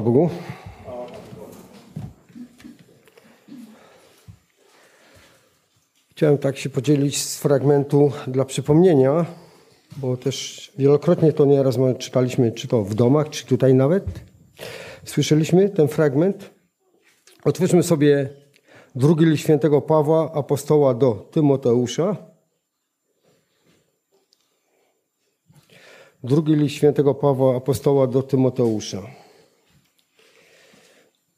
Bogu. Chciałem tak się podzielić z fragmentu dla przypomnienia, bo też wielokrotnie to nieraz czytaliśmy, czy to w domach, czy tutaj nawet. Słyszeliśmy ten fragment. Otwórzmy sobie drugi list świętego Pawła, apostoła do Tymoteusza. Drugi list świętego Pawła, apostoła do Tymoteusza.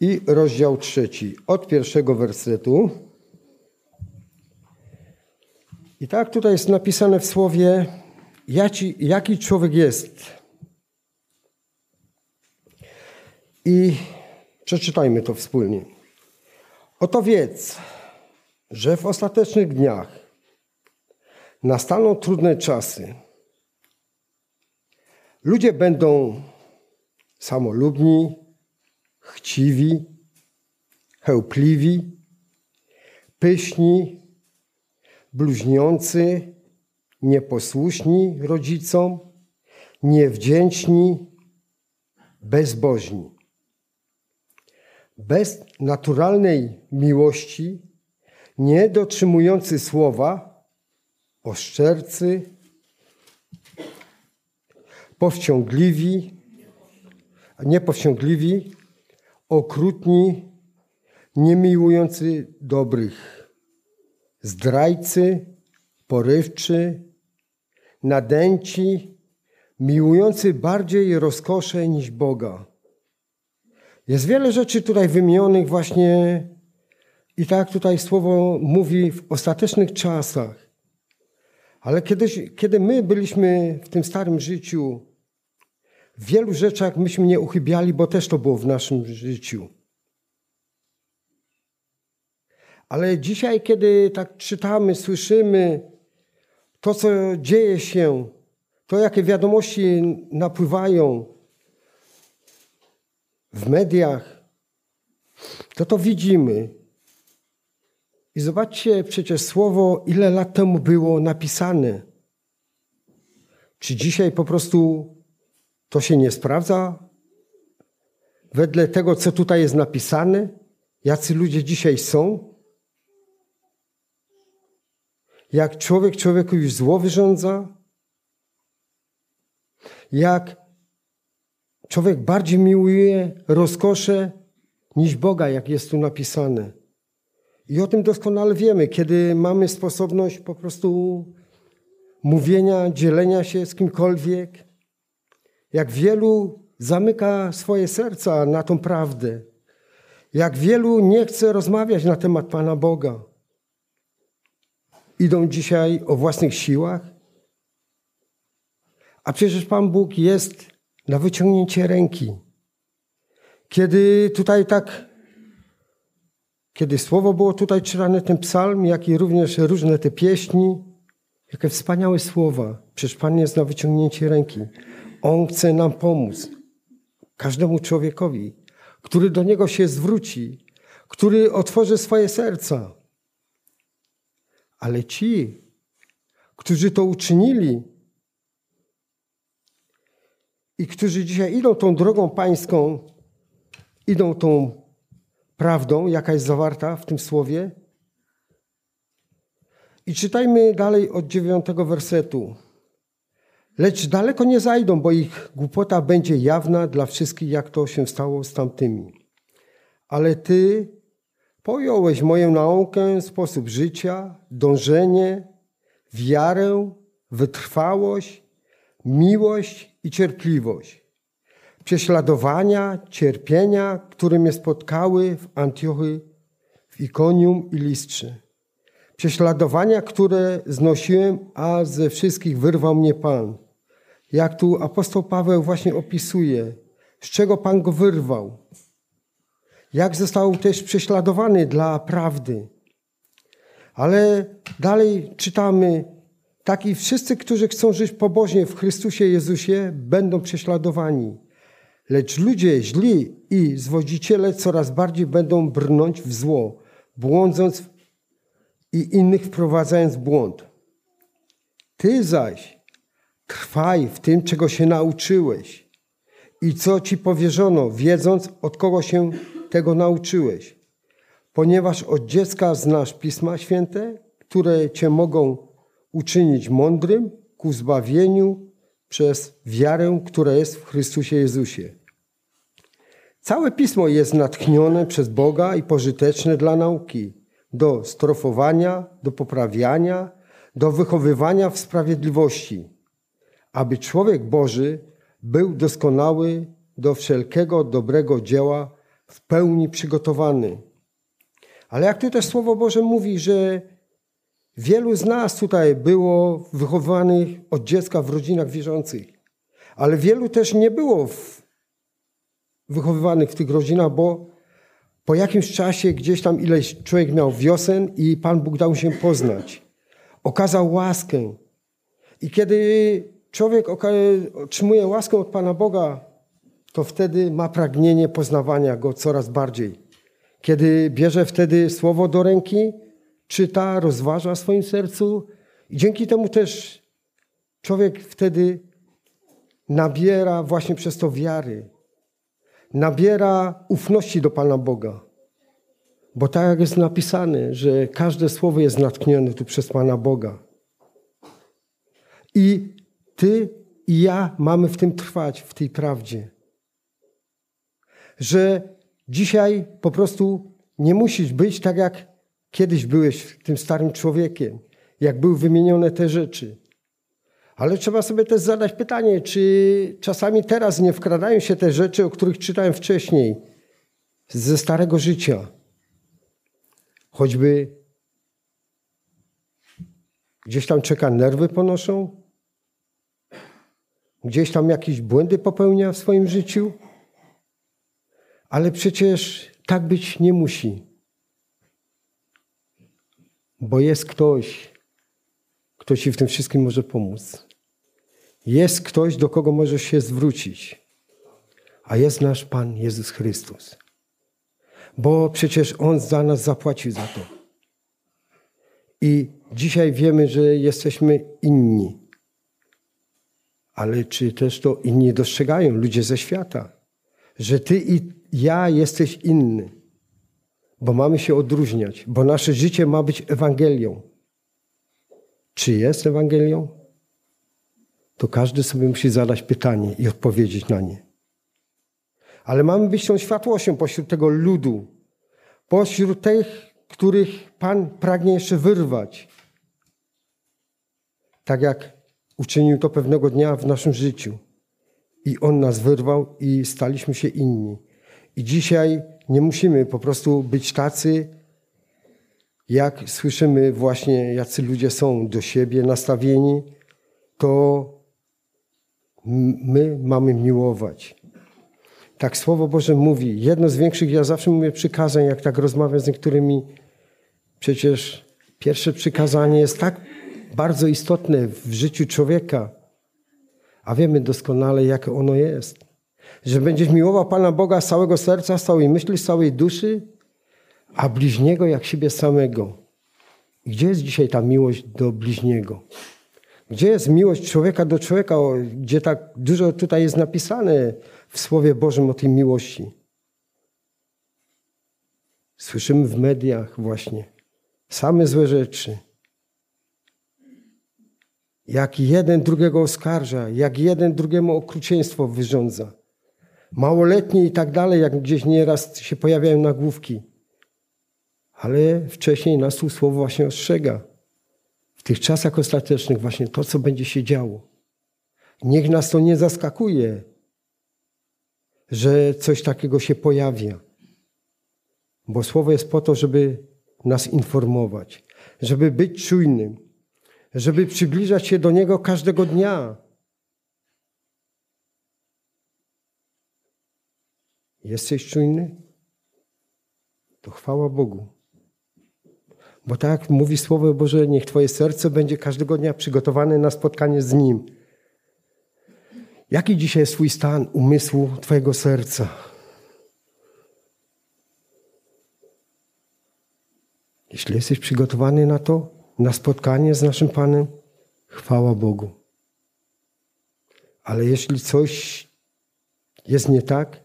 I rozdział trzeci, od pierwszego wersetu. I tak tutaj jest napisane w słowie, jaki, jaki człowiek jest. I przeczytajmy to wspólnie. Oto wiedz, że w ostatecznych dniach nastaną trudne czasy. Ludzie będą samolubni, chciwi, chełpliwi, pyśni, bluźniący, nieposłuszni rodzicom, niewdzięczni, bezbożni. Bez naturalnej miłości, nie dotrzymujący słowa, oszczercy, powściągliwi, niepowściągliwi, okrutni, niemiłujący dobrych, zdrajcy, porywczy, nadęci, miłujący bardziej rozkosze niż Boga. Jest wiele rzeczy tutaj wymienionych właśnie i tak tutaj słowo mówi w ostatecznych czasach. Ale kiedyś, kiedy my byliśmy w tym starym życiu, w wielu rzeczach myśmy nie uchybiali, bo też to było w naszym życiu. Ale dzisiaj, kiedy tak czytamy, słyszymy to, co dzieje się, to, jakie wiadomości napływają w mediach, to to widzimy. I zobaczcie przecież słowo, ile lat temu było napisane. Czy dzisiaj po prostu to się nie sprawdza? Wedle tego, co tutaj jest napisane, jacy ludzie dzisiaj są? Jak człowiek człowieku już zło wyrządza? Jak człowiek bardziej miłuje rozkosze niż Boga, jak jest tu napisane. I o tym doskonale wiemy, kiedy mamy sposobność po prostu mówienia, dzielenia się z kimkolwiek, jak wielu zamyka swoje serca na tą prawdę, jak wielu nie chce rozmawiać na temat Pana Boga. Idą dzisiaj o własnych siłach, a przecież Pan Bóg jest na wyciągnięcie ręki. Kiedy tutaj tak, kiedy słowo było tutaj czytane, ten psalm, jak i również różne te pieśni, jakie wspaniałe słowa. Przecież Pan jest na wyciągnięcie ręki. On chce nam pomóc. Każdemu człowiekowi, który do Niego się zwróci, który otworzy swoje serca. Ale ci, którzy to uczynili i którzy dzisiaj idą tą drogą pańską, idą tą prawdą, jaka jest zawarta w tym słowie. I czytajmy dalej od dziewiątego wersetu. Lecz daleko nie zajdą, bo ich głupota będzie jawna dla wszystkich, jak to się stało z tamtymi. Ale Ty pojąłeś moją naukę, sposób życia, dążenie, wiarę, wytrwałość, miłość i cierpliwość. Prześladowania, cierpienia, które mnie spotkały w Antiochy, w Ikonium i Listrze. Prześladowania, które znosiłem, a ze wszystkich wyrwał mnie Pan jak tu apostoł Paweł właśnie opisuje, z czego Pan go wyrwał, jak został też prześladowany dla prawdy. Ale dalej czytamy, tak i wszyscy, którzy chcą żyć pobożnie w Chrystusie Jezusie, będą prześladowani. Lecz ludzie źli i zwodziciele coraz bardziej będą brnąć w zło, błądząc i innych wprowadzając w błąd. Ty zaś Trwaj w tym, czego się nauczyłeś i co ci powierzono, wiedząc, od kogo się tego nauczyłeś. Ponieważ od dziecka znasz Pisma Święte, które cię mogą uczynić mądrym ku zbawieniu przez wiarę, która jest w Chrystusie Jezusie. Całe pismo jest natchnione przez Boga i pożyteczne dla nauki, do strofowania, do poprawiania, do wychowywania w sprawiedliwości, aby człowiek Boży był doskonały do wszelkiego dobrego dzieła, w pełni przygotowany. Ale jak tu też Słowo Boże mówi, że wielu z nas tutaj było wychowanych od dziecka w rodzinach wierzących, ale wielu też nie było w wychowywanych w tych rodzinach, bo po jakimś czasie gdzieś tam ileś człowiek miał wiosen i Pan Bóg dał się poznać. Okazał łaskę. I kiedy człowiek otrzymuje łaskę od Pana Boga, to wtedy ma pragnienie poznawania Go coraz bardziej. Kiedy bierze wtedy słowo do ręki, czyta, rozważa w swoim sercu i dzięki temu też człowiek wtedy nabiera właśnie przez to wiary nabiera ufności do Pana Boga. Bo tak jak jest napisane, że każde słowo jest natchnione tu przez Pana Boga. I Ty i ja mamy w tym trwać, w tej prawdzie. Że dzisiaj po prostu nie musisz być tak, jak kiedyś byłeś tym starym człowiekiem, jak były wymienione te rzeczy. Ale trzeba sobie też zadać pytanie, czy czasami teraz nie wkradają się te rzeczy, o których czytałem wcześniej, ze starego życia. Choćby gdzieś tam czeka, nerwy ponoszą, gdzieś tam jakieś błędy popełnia w swoim życiu, ale przecież tak być nie musi. Bo jest ktoś, kto ci w tym wszystkim może pomóc. Jest ktoś, do kogo możesz się zwrócić. A jest nasz Pan Jezus Chrystus. Bo przecież On za nas zapłacił za to. I dzisiaj wiemy, że jesteśmy inni. Ale czy też to inni dostrzegają, ludzie ze świata, że Ty i ja jesteś inny, bo mamy się odróżniać, bo nasze życie ma być Ewangelią. Czy jest Ewangelią? To każdy sobie musi zadać pytanie i odpowiedzieć na nie. Ale mamy być tą światłością pośród tego ludu, pośród tych, których Pan pragnie jeszcze wyrwać. Tak jak uczynił to pewnego dnia w naszym życiu. I On nas wyrwał i staliśmy się inni. I dzisiaj nie musimy po prostu być tacy, jak słyszymy właśnie, jacy ludzie są do siebie nastawieni, to my mamy miłować. Tak Słowo Boże mówi. Jedno z większych, ja zawsze mówię przykazań, jak tak rozmawiam z niektórymi, przecież pierwsze przykazanie jest tak bardzo istotne w życiu człowieka, a wiemy doskonale, jakie ono jest. Że będziesz miłował Pana Boga z całego serca, z całej myśli, z całej duszy, a bliźniego jak siebie samego. Gdzie jest dzisiaj ta miłość do bliźniego? Gdzie jest miłość człowieka do człowieka, gdzie tak dużo tutaj jest napisane w Słowie Bożym o tej miłości? Słyszymy w mediach właśnie same złe rzeczy. Jak jeden drugiego oskarża, jak jeden drugiemu okrucieństwo wyrządza. Małoletni i tak dalej, jak gdzieś nieraz się pojawiają nagłówki. Ale wcześniej nas tu słowo właśnie ostrzega. W tych czasach ostatecznych właśnie to, co będzie się działo. Niech nas to nie zaskakuje, że coś takiego się pojawia. Bo słowo jest po to, żeby nas informować, żeby być czujnym, żeby przybliżać się do Niego każdego dnia. Jesteś czujny? To chwała Bogu. Bo tak mówi Słowo Boże, niech Twoje serce będzie każdego dnia przygotowane na spotkanie z Nim. Jaki dzisiaj jest Twój stan umysłu, Twojego serca? Jeśli jesteś przygotowany na to, na spotkanie z naszym Panem, chwała Bogu. Ale jeśli coś jest nie tak,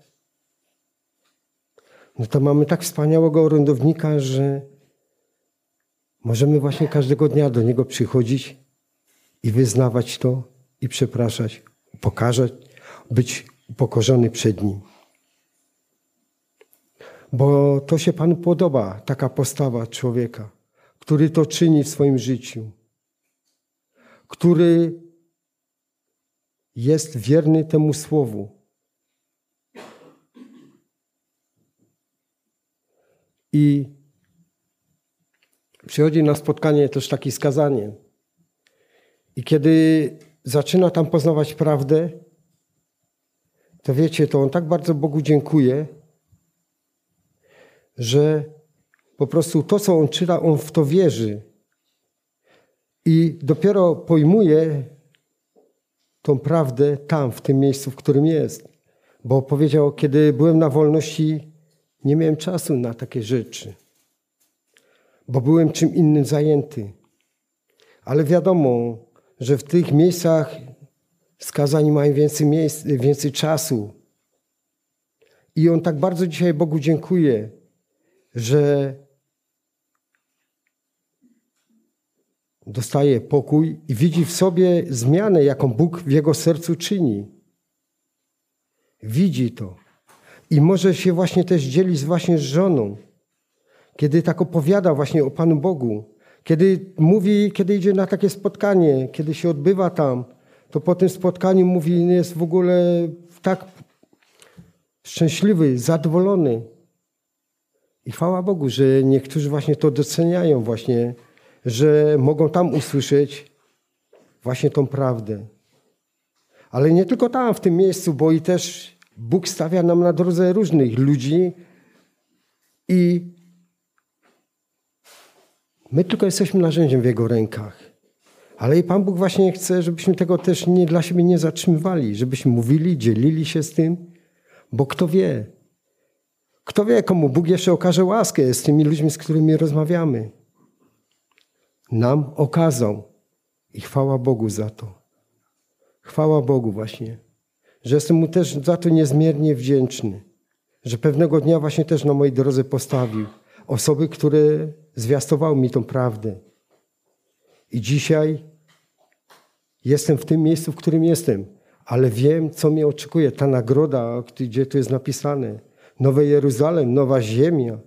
no to mamy tak wspaniałego orędownika, że możemy właśnie każdego dnia do niego przychodzić i wyznawać to i przepraszać, pokazać, być upokorzony przed nim. Bo to się Panu podoba, taka postawa człowieka, który to czyni w swoim życiu, który jest wierny temu słowu. I przychodzi na spotkanie też takie skazanie. I kiedy zaczyna tam poznawać prawdę, to wiecie, to on tak bardzo Bogu dziękuje, że po prostu to, co on czyta, on w to wierzy. I dopiero pojmuje tą prawdę tam, w tym miejscu, w którym jest. Bo powiedział, kiedy byłem na wolności, nie miałem czasu na takie rzeczy, bo byłem czym innym zajęty. Ale wiadomo, że w tych miejscach skazani mają więcej, miejsc, więcej czasu. I on tak bardzo dzisiaj Bogu dziękuję, że dostaje pokój i widzi w sobie zmianę, jaką Bóg w jego sercu czyni. Widzi to. I może się właśnie też dzielić właśnie z żoną. Kiedy tak opowiada właśnie o Panu Bogu, kiedy mówi, kiedy idzie na takie spotkanie, kiedy się odbywa tam, to po tym spotkaniu mówi, jest w ogóle tak szczęśliwy, zadowolony. I chwała Bogu, że niektórzy właśnie to doceniają właśnie, że mogą tam usłyszeć właśnie tą prawdę. Ale nie tylko tam, w tym miejscu, bo i też Bóg stawia nam na drodze różnych ludzi i my tylko jesteśmy narzędziem w Jego rękach. Ale i Pan Bóg właśnie chce, żebyśmy tego też nie dla siebie nie zatrzymywali, żebyśmy mówili, dzielili się z tym, bo kto wie, kto wie, komu Bóg jeszcze okaże łaskę z tymi ludźmi, z którymi rozmawiamy. Nam okazał i chwała Bogu za to. Chwała Bogu właśnie, że jestem Mu też za to niezmiernie wdzięczny, że pewnego dnia właśnie też na mojej drodze postawił osoby, które zwiastowały mi tą prawdę. I dzisiaj jestem w tym miejscu, w którym jestem, ale wiem, co mnie oczekuje. Ta nagroda, gdzie tu jest napisane. Nowe Jeruzalem, nowa ziemia.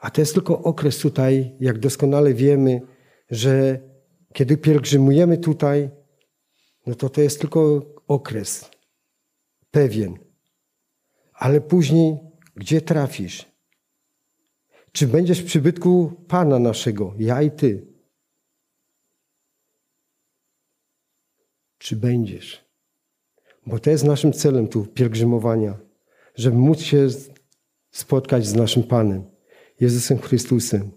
A to jest tylko okres tutaj, jak doskonale wiemy, że kiedy pielgrzymujemy tutaj, no to to jest tylko okres pewien. Ale później, gdzie trafisz? Czy będziesz w przybytku Pana naszego, ja i Ty? Czy będziesz? Bo to jest naszym celem tu pielgrzymowania, żeby móc się spotkać z naszym Panem, Jezusem Chrystusem.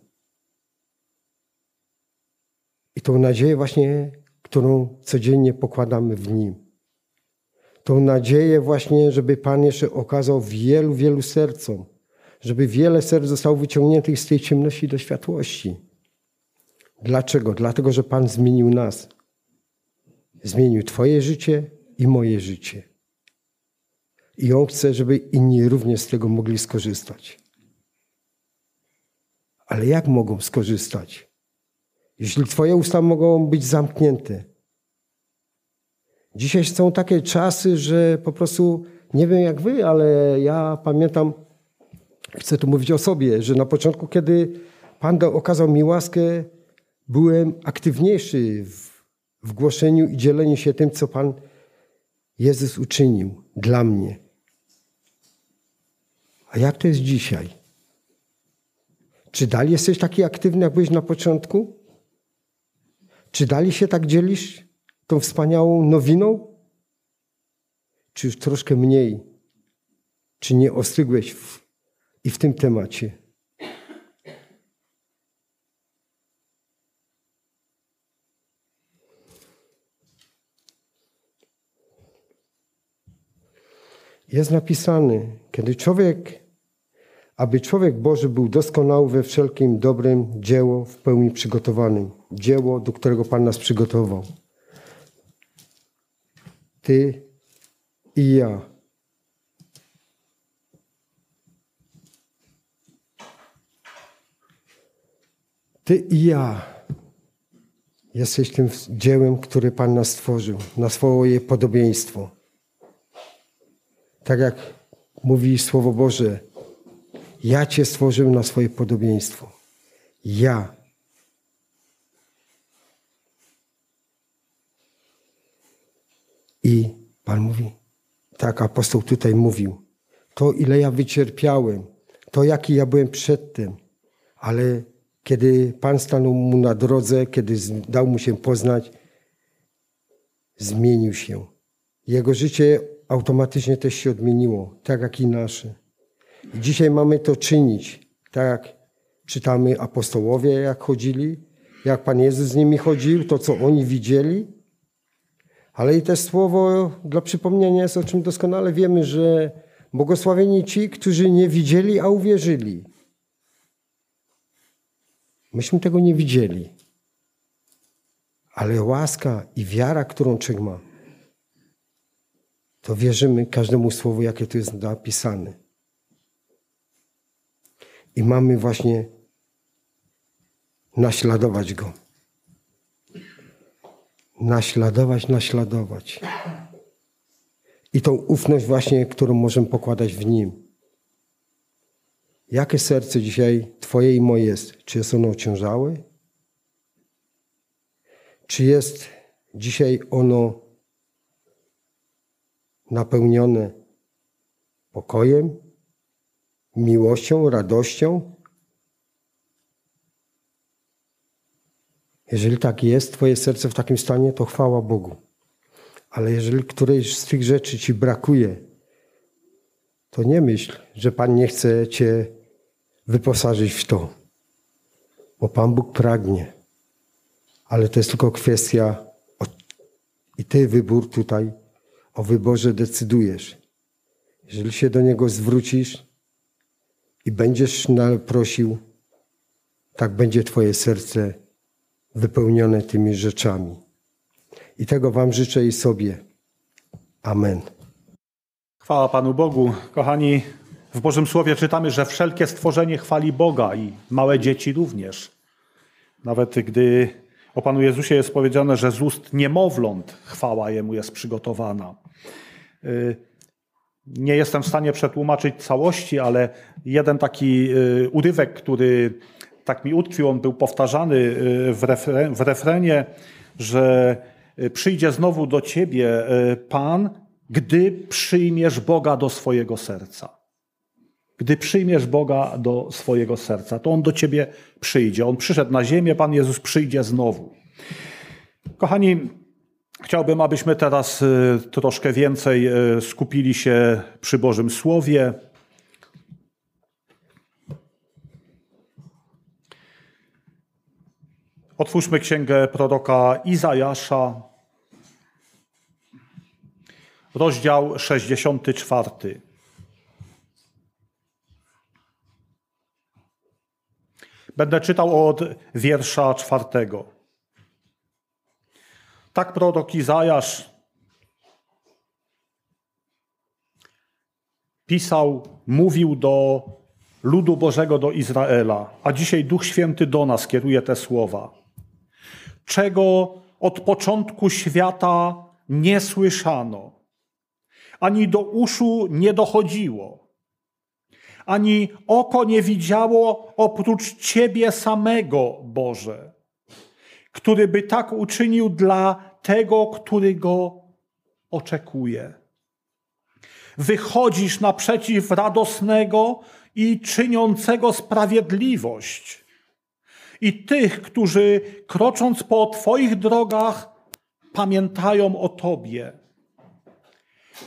I tą nadzieję właśnie, którą codziennie pokładamy w Nim. Tą nadzieję właśnie, żeby Pan jeszcze okazał wielu, wielu sercom, żeby wiele serc zostało wyciągniętych z tej ciemności do światłości. Dlaczego? Dlatego, że Pan zmienił nas. Zmienił Twoje życie i moje życie. I On chce, żeby inni również z tego mogli skorzystać. Ale jak mogą skorzystać? Jeśli Twoje usta mogą być zamknięte. Dzisiaj są takie czasy, że po prostu nie wiem jak Wy, ale ja pamiętam, chcę tu mówić o sobie, że na początku, kiedy Pan okazał mi łaskę, byłem aktywniejszy w, w głoszeniu i dzieleniu się tym, co Pan Jezus uczynił dla mnie. A jak to jest dzisiaj? Czy dalej jesteś taki aktywny, jak byłeś na początku? Czy dalej się tak dzielisz tą wspaniałą nowiną? Czy już troszkę mniej? Czy nie ostygłeś w, i w tym temacie? Jest napisane, kiedy człowiek, aby człowiek Boży był doskonały we wszelkim dobrym dzieło w pełni przygotowanym. Dzieło, do którego Pan nas przygotował. Ty i ja. Ty i ja jesteś tym dziełem, które Pan nas stworzył, na swoje podobieństwo. Tak jak mówi Słowo Boże, ja Cię stworzyłem na swoje podobieństwo. Ja. I Pan mówi, tak apostoł tutaj mówił, to ile ja wycierpiałem, to jaki ja byłem przedtem, ale kiedy Pan stanął mu na drodze, kiedy dał mu się poznać, zmienił się. Jego życie automatycznie też się odmieniło, tak jak i nasze. Dzisiaj mamy to czynić, tak jak czytamy apostołowie, jak chodzili, jak Pan Jezus z nimi chodził, to co oni widzieli. Ale i też słowo dla przypomnienia jest, o czym doskonale wiemy, że błogosławieni ci, którzy nie widzieli, a uwierzyli. Myśmy tego nie widzieli. Ale łaska i wiara, którą człowiek ma, to wierzymy każdemu słowu, jakie tu jest napisane. I mamy właśnie naśladować Go. Naśladować, naśladować. I tą ufność właśnie, którą możemy pokładać w Nim. Jakie serce dzisiaj Twoje i moje jest? Czy jest ono ociężałe? Czy jest dzisiaj ono napełnione pokojem, miłością, radością? Jeżeli tak jest, Twoje serce w takim stanie, to chwała Bogu. Ale jeżeli którejś z tych rzeczy Ci brakuje, to nie myśl, że Pan nie chce Cię wyposażyć w to. Bo Pan Bóg pragnie. Ale to jest tylko kwestia i Ty wybór tutaj o wyborze decydujesz. Jeżeli się do Niego zwrócisz i będziesz prosił, tak będzie Twoje serce wypełnione tymi rzeczami. I tego Wam życzę i sobie. Amen. Chwała Panu Bogu. Kochani, w Bożym Słowie czytamy, że wszelkie stworzenie chwali Boga i małe dzieci również. Nawet gdy o Panu Jezusie jest powiedziane, że z ust niemowląt chwała Jemu jest przygotowana. Y, nie jestem w stanie przetłumaczyć całości, ale jeden taki y, urywek, który tak mi utkwił, on był powtarzany y, w, refren, w refrenie, że przyjdzie znowu do ciebie Pan, gdy przyjmiesz Boga do swojego serca. Gdy przyjmiesz Boga do swojego serca, to On do ciebie przyjdzie. On przyszedł na ziemię, Pan Jezus przyjdzie znowu. Kochani, chciałbym, abyśmy teraz y, troszkę więcej y, skupili się przy Bożym Słowie. Otwórzmy księgę proroka Izajasza, rozdział 64. Będę czytał od wiersza czwartego. Tak prorok Izajasz pisał, mówił do ludu Bożego, do Izraela, a dzisiaj Duch Święty do nas kieruje te słowa. Czego od początku świata nie słyszano, ani do uszu nie dochodziło ani oko nie widziało oprócz Ciebie samego, Boże, który by tak uczynił dla tego, który go oczekuje. Wychodzisz naprzeciw radosnego i czyniącego sprawiedliwość. I tych, którzy krocząc po Twoich drogach, pamiętają o Tobie.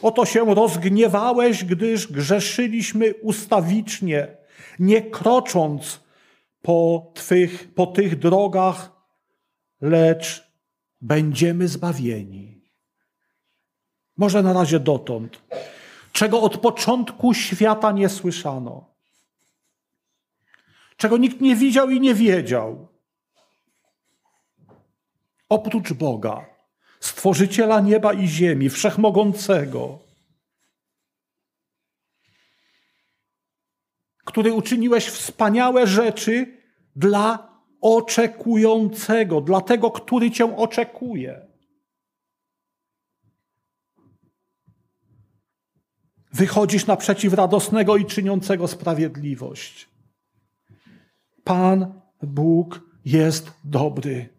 Oto się rozgniewałeś, gdyż grzeszyliśmy ustawicznie, nie krocząc po, twych, po tych drogach, lecz będziemy zbawieni. Może na razie dotąd, czego od początku świata nie słyszano, czego nikt nie widział i nie wiedział. Oprócz Boga, stworzyciela nieba i ziemi, wszechmogącego, który uczyniłeś wspaniałe rzeczy dla oczekującego, dla tego, który cię oczekuje. Wychodzisz naprzeciw radosnego i czyniącego sprawiedliwość. Pan Bóg jest dobry.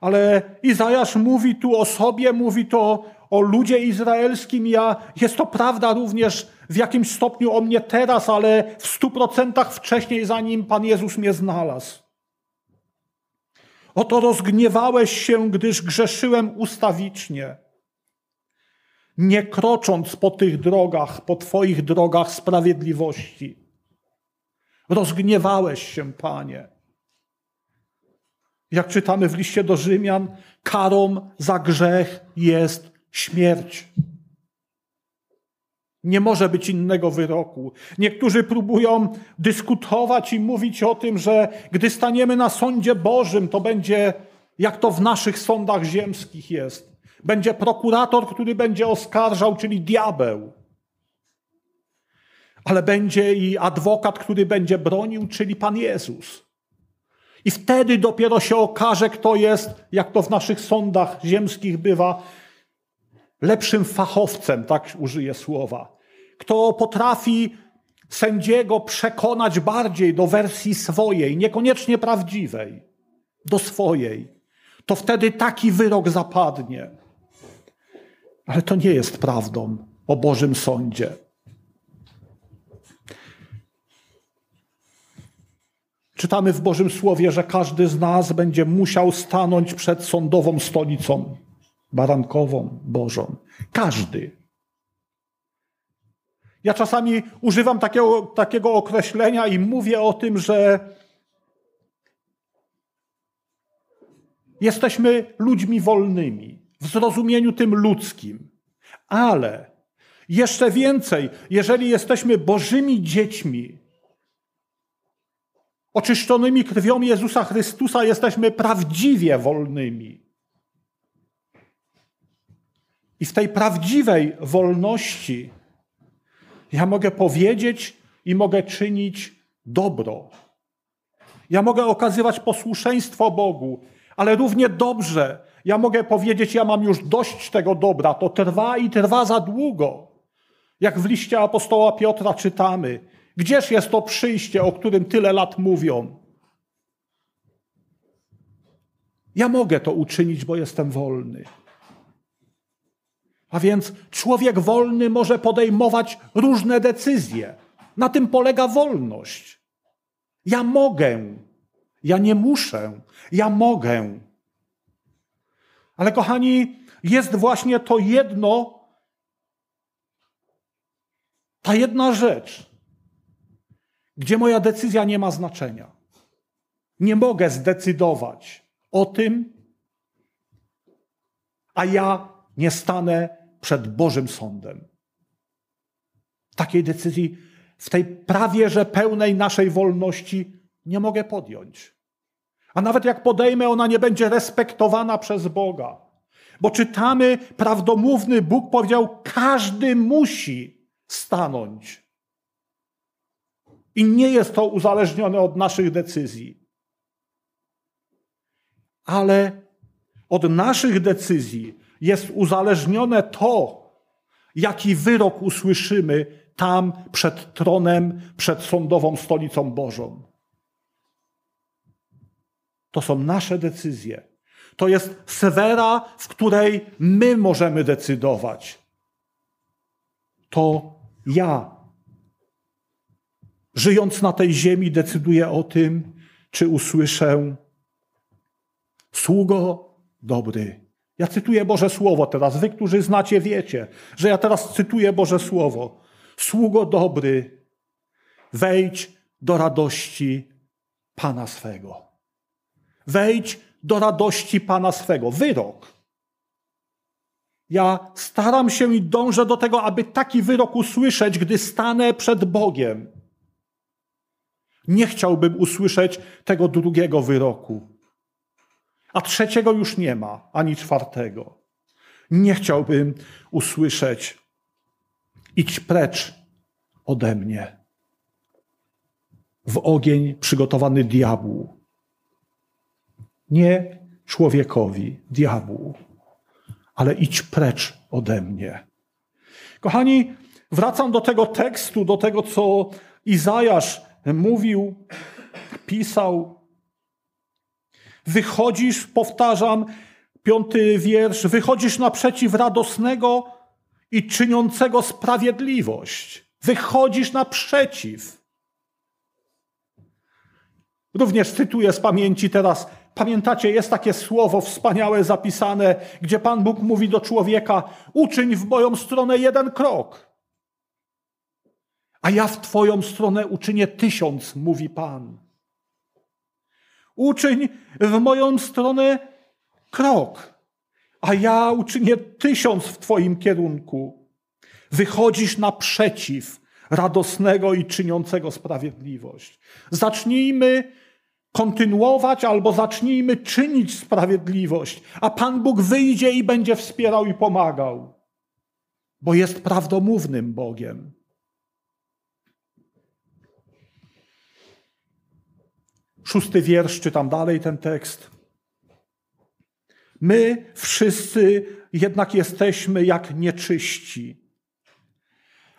Ale Izajasz mówi tu o sobie, mówi to o ludzie izraelskim. Ja, jest to prawda również w jakimś stopniu o mnie teraz, ale w stu procentach wcześniej, zanim Pan Jezus mnie znalazł. Oto rozgniewałeś się, gdyż grzeszyłem ustawicznie, nie krocząc po tych drogach, po Twoich drogach sprawiedliwości. Rozgniewałeś się, Panie. Jak czytamy w liście do Rzymian, karą za grzech jest śmierć. Nie może być innego wyroku. Niektórzy próbują dyskutować i mówić o tym, że gdy staniemy na sądzie Bożym, to będzie jak to w naszych sądach ziemskich jest. Będzie prokurator, który będzie oskarżał, czyli diabeł. Ale będzie i adwokat, który będzie bronił, czyli Pan Jezus. I wtedy dopiero się okaże, kto jest, jak to w naszych sądach ziemskich bywa, lepszym fachowcem, tak użyję słowa, kto potrafi sędziego przekonać bardziej do wersji swojej, niekoniecznie prawdziwej, do swojej, to wtedy taki wyrok zapadnie. Ale to nie jest prawdą o Bożym Sądzie. Czytamy w Bożym Słowie, że każdy z nas będzie musiał stanąć przed sądową stolicą barankową Bożą. Każdy. Ja czasami używam takiego, takiego określenia i mówię o tym, że jesteśmy ludźmi wolnymi, w zrozumieniu tym ludzkim. Ale jeszcze więcej, jeżeli jesteśmy Bożymi dziećmi, oczyszczonymi krwią Jezusa Chrystusa, jesteśmy prawdziwie wolnymi. I w tej prawdziwej wolności ja mogę powiedzieć i mogę czynić dobro. Ja mogę okazywać posłuszeństwo Bogu, ale równie dobrze ja mogę powiedzieć, ja mam już dość tego dobra, to trwa i trwa za długo. Jak w liście apostoła Piotra czytamy, gdzież jest to przyjście, o którym tyle lat mówią? Ja mogę to uczynić, bo jestem wolny. A więc człowiek wolny może podejmować różne decyzje. Na tym polega wolność. Ja mogę, ja nie muszę, ja mogę. Ale kochani, jest właśnie to jedno, ta jedna rzecz, gdzie moja decyzja nie ma znaczenia. Nie mogę zdecydować o tym, a ja nie stanę przed Bożym Sądem. Takiej decyzji w tej prawie że pełnej naszej wolności nie mogę podjąć. A nawet jak podejmę, ona nie będzie respektowana przez Boga. Bo czytamy, prawdomówny Bóg powiedział, każdy musi stanąć. I nie jest to uzależnione od naszych decyzji. Ale od naszych decyzji jest uzależnione to, jaki wyrok usłyszymy tam przed tronem, przed sądową stolicą Bożą. To są nasze decyzje. To jest sfera, w której my możemy decydować. To ja, żyjąc na tej ziemi, decyduję o tym, czy usłyszę sługo dobry ja cytuję Boże Słowo teraz. Wy, którzy znacie, wiecie, że ja teraz cytuję Boże Słowo. Sługo dobry, wejdź do radości Pana swego. Wejdź do radości Pana swego. Wyrok. Ja staram się i dążę do tego, aby taki wyrok usłyszeć, gdy stanę przed Bogiem. Nie chciałbym usłyszeć tego drugiego wyroku a trzeciego już nie ma, ani czwartego. Nie chciałbym usłyszeć: idź precz ode mnie. w ogień przygotowany diabłu. Nie człowiekowi, diabłu, ale idź precz ode mnie. Kochani, wracam do tego tekstu, do tego, co Izajasz mówił, pisał. Wychodzisz, powtarzam, piąty wiersz, wychodzisz naprzeciw radosnego i czyniącego sprawiedliwość. Wychodzisz naprzeciw. Również cytuję z pamięci teraz. Pamiętacie, jest takie słowo wspaniałe zapisane, gdzie Pan Bóg mówi do człowieka: uczyń w moją stronę jeden krok. A ja w Twoją stronę uczynię tysiąc, mówi Pan. Uczyń w moją stronę krok, a ja uczynię tysiąc w Twoim kierunku. Wychodzisz naprzeciw radosnego i czyniącego sprawiedliwość. Zacznijmy kontynuować albo zacznijmy czynić sprawiedliwość, a Pan Bóg wyjdzie i będzie wspierał i pomagał, bo jest prawdomównym Bogiem. Szósty wiersz, czytam dalej ten tekst. My wszyscy jednak jesteśmy jak nieczyści,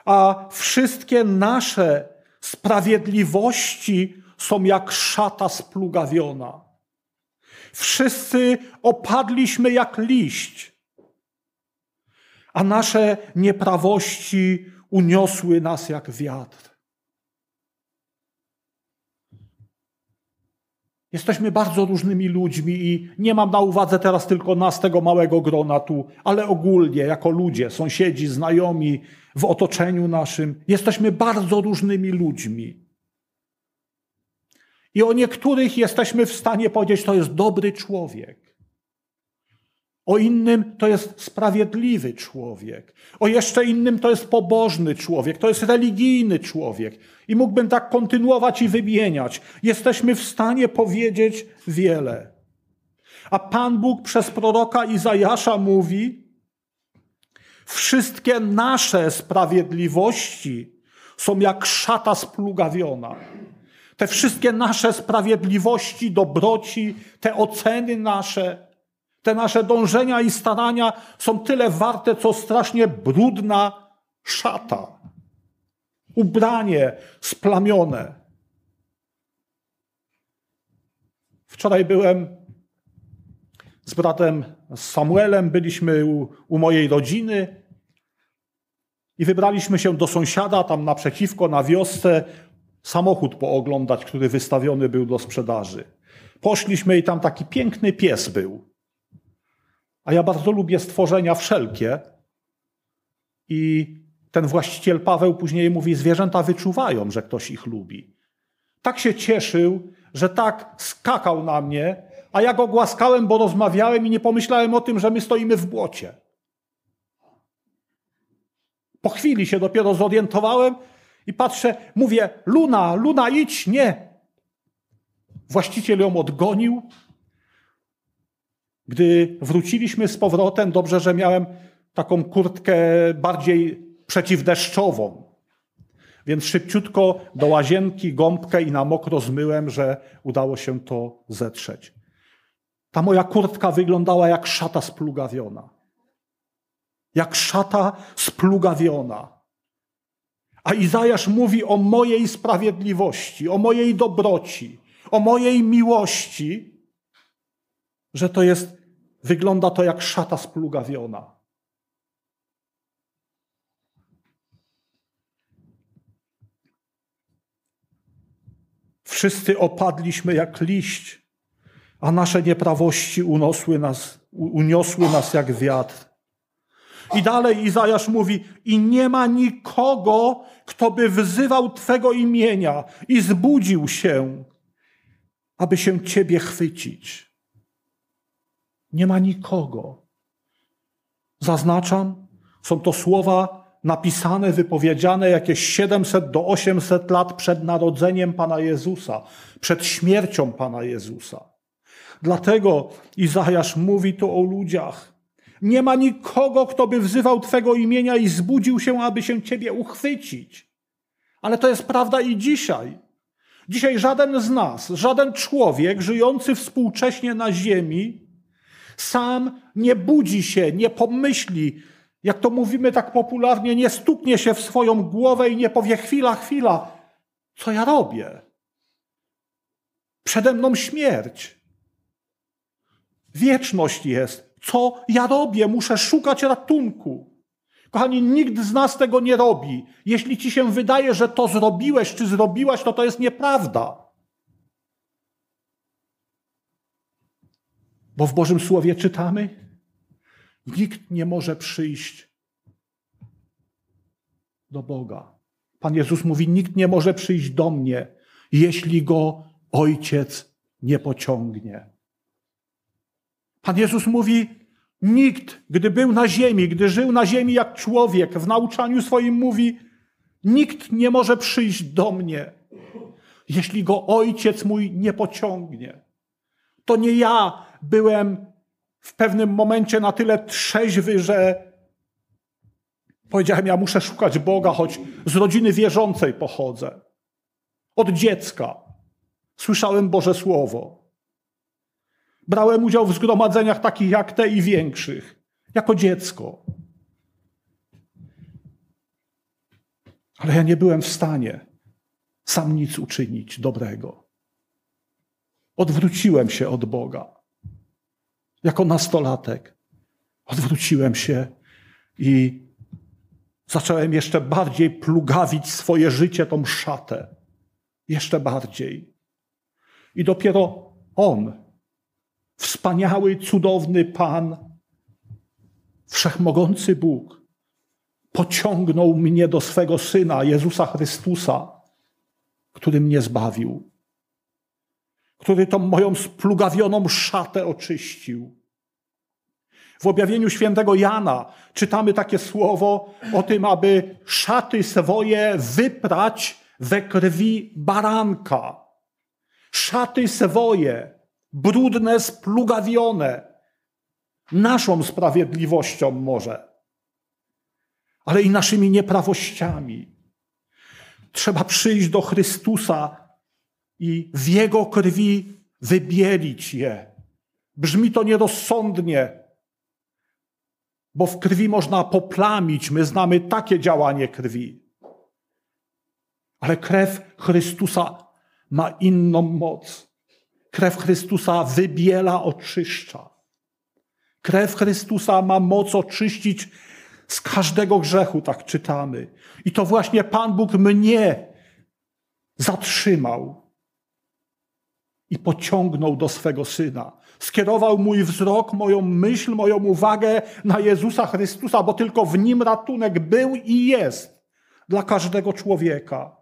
a wszystkie nasze sprawiedliwości są jak szata splugawiona. Wszyscy opadliśmy jak liść, a nasze nieprawości uniosły nas jak wiatr. Jesteśmy bardzo różnymi ludźmi i nie mam na uwadze teraz tylko nas, tego małego grona tu, ale ogólnie, jako ludzie, sąsiedzi, znajomi, w otoczeniu naszym. Jesteśmy bardzo różnymi ludźmi. I o niektórych jesteśmy w stanie powiedzieć, to jest dobry człowiek. O innym to jest sprawiedliwy człowiek. O jeszcze innym to jest pobożny człowiek, to jest religijny człowiek. I mógłbym tak kontynuować i wymieniać. Jesteśmy w stanie powiedzieć wiele. A Pan Bóg przez proroka Izajasza mówi: Wszystkie nasze sprawiedliwości są jak szata splugawiona. Te wszystkie nasze sprawiedliwości, dobroci, te oceny nasze, te nasze dążenia i starania są tyle warte, co strasznie brudna szata. Ubranie splamione. Wczoraj byłem z bratem Samuelem, byliśmy u, u mojej rodziny i wybraliśmy się do sąsiada tam naprzeciwko, na wiosce, samochód pooglądać, który wystawiony był do sprzedaży. Poszliśmy i tam taki piękny pies był. A ja bardzo lubię stworzenia wszelkie. I ten właściciel Paweł później mówi: Zwierzęta wyczuwają, że ktoś ich lubi. Tak się cieszył, że tak skakał na mnie, a ja go głaskałem, bo rozmawiałem i nie pomyślałem o tym, że my stoimy w błocie. Po chwili się dopiero zorientowałem i patrzę, mówię: Luna, Luna, idź, nie. Właściciel ją odgonił, gdy wróciliśmy z powrotem, dobrze, że miałem taką kurtkę bardziej przeciwdeszczową. Więc szybciutko do łazienki gąbkę i na mokro zmyłem, że udało się to zetrzeć. Ta moja kurtka wyglądała jak szata splugawiona. Jak szata splugawiona. A Izajasz mówi o mojej sprawiedliwości, o mojej dobroci, o mojej miłości, że to jest Wygląda to jak szata splugawiona. Wszyscy opadliśmy jak liść, a nasze nieprawości uniosły nas, uniosły nas jak wiatr. I dalej Izajasz mówi: I nie ma nikogo, kto by wzywał Twego imienia i zbudził się, aby się Ciebie chwycić. Nie ma nikogo. Zaznaczam, są to słowa napisane, wypowiedziane jakieś 700 do 800 lat przed narodzeniem Pana Jezusa, przed śmiercią Pana Jezusa. Dlatego Izajasz mówi tu o ludziach. Nie ma nikogo, kto by wzywał Twego imienia i zbudził się, aby się Ciebie uchwycić. Ale to jest prawda i dzisiaj. Dzisiaj żaden z nas, żaden człowiek żyjący współcześnie na Ziemi, sam nie budzi się, nie pomyśli, jak to mówimy tak popularnie, nie stuknie się w swoją głowę i nie powie chwila, chwila, co ja robię? Przede mną śmierć. Wieczność jest. Co ja robię? Muszę szukać ratunku. Kochani, nikt z nas tego nie robi. Jeśli ci się wydaje, że to zrobiłeś czy zrobiłaś, to to jest nieprawda. Bo w Bożym Słowie czytamy, nikt nie może przyjść do Boga. Pan Jezus mówi: Nikt nie może przyjść do mnie, jeśli go ojciec nie pociągnie. Pan Jezus mówi: Nikt, gdy był na ziemi, gdy żył na ziemi jak człowiek, w nauczaniu swoim mówi: Nikt nie może przyjść do mnie, jeśli go ojciec mój nie pociągnie. To nie ja byłem w pewnym momencie na tyle trzeźwy, że powiedziałem: Ja muszę szukać Boga, choć z rodziny wierzącej pochodzę. Od dziecka słyszałem Boże Słowo. Brałem udział w zgromadzeniach takich jak te i większych, jako dziecko. Ale ja nie byłem w stanie sam nic uczynić dobrego. Odwróciłem się od Boga. Jako nastolatek odwróciłem się i zacząłem jeszcze bardziej plugawić swoje życie, tą szatę. Jeszcze bardziej. I dopiero On, wspaniały, cudowny Pan, wszechmogący Bóg, pociągnął mnie do swego Syna, Jezusa Chrystusa, który mnie zbawił, który tą moją splugawioną szatę oczyścił. W objawieniu świętego Jana czytamy takie słowo o tym, aby szaty swoje wyprać we krwi baranka. Szaty swoje, brudne, splugawione, naszą sprawiedliwością może, ale i naszymi nieprawościami. Trzeba przyjść do Chrystusa i w Jego krwi wybielić je. Brzmi to nierozsądnie, bo w krwi można poplamić. My znamy takie działanie krwi. Ale krew Chrystusa ma inną moc. Krew Chrystusa wybiela, oczyszcza. Krew Chrystusa ma moc oczyścić z każdego grzechu, tak czytamy. I to właśnie Pan Bóg mnie zatrzymał i pociągnął do swego syna. Skierował mój wzrok, moją myśl, moją uwagę na Jezusa Chrystusa, bo tylko w nim ratunek był i jest dla każdego człowieka.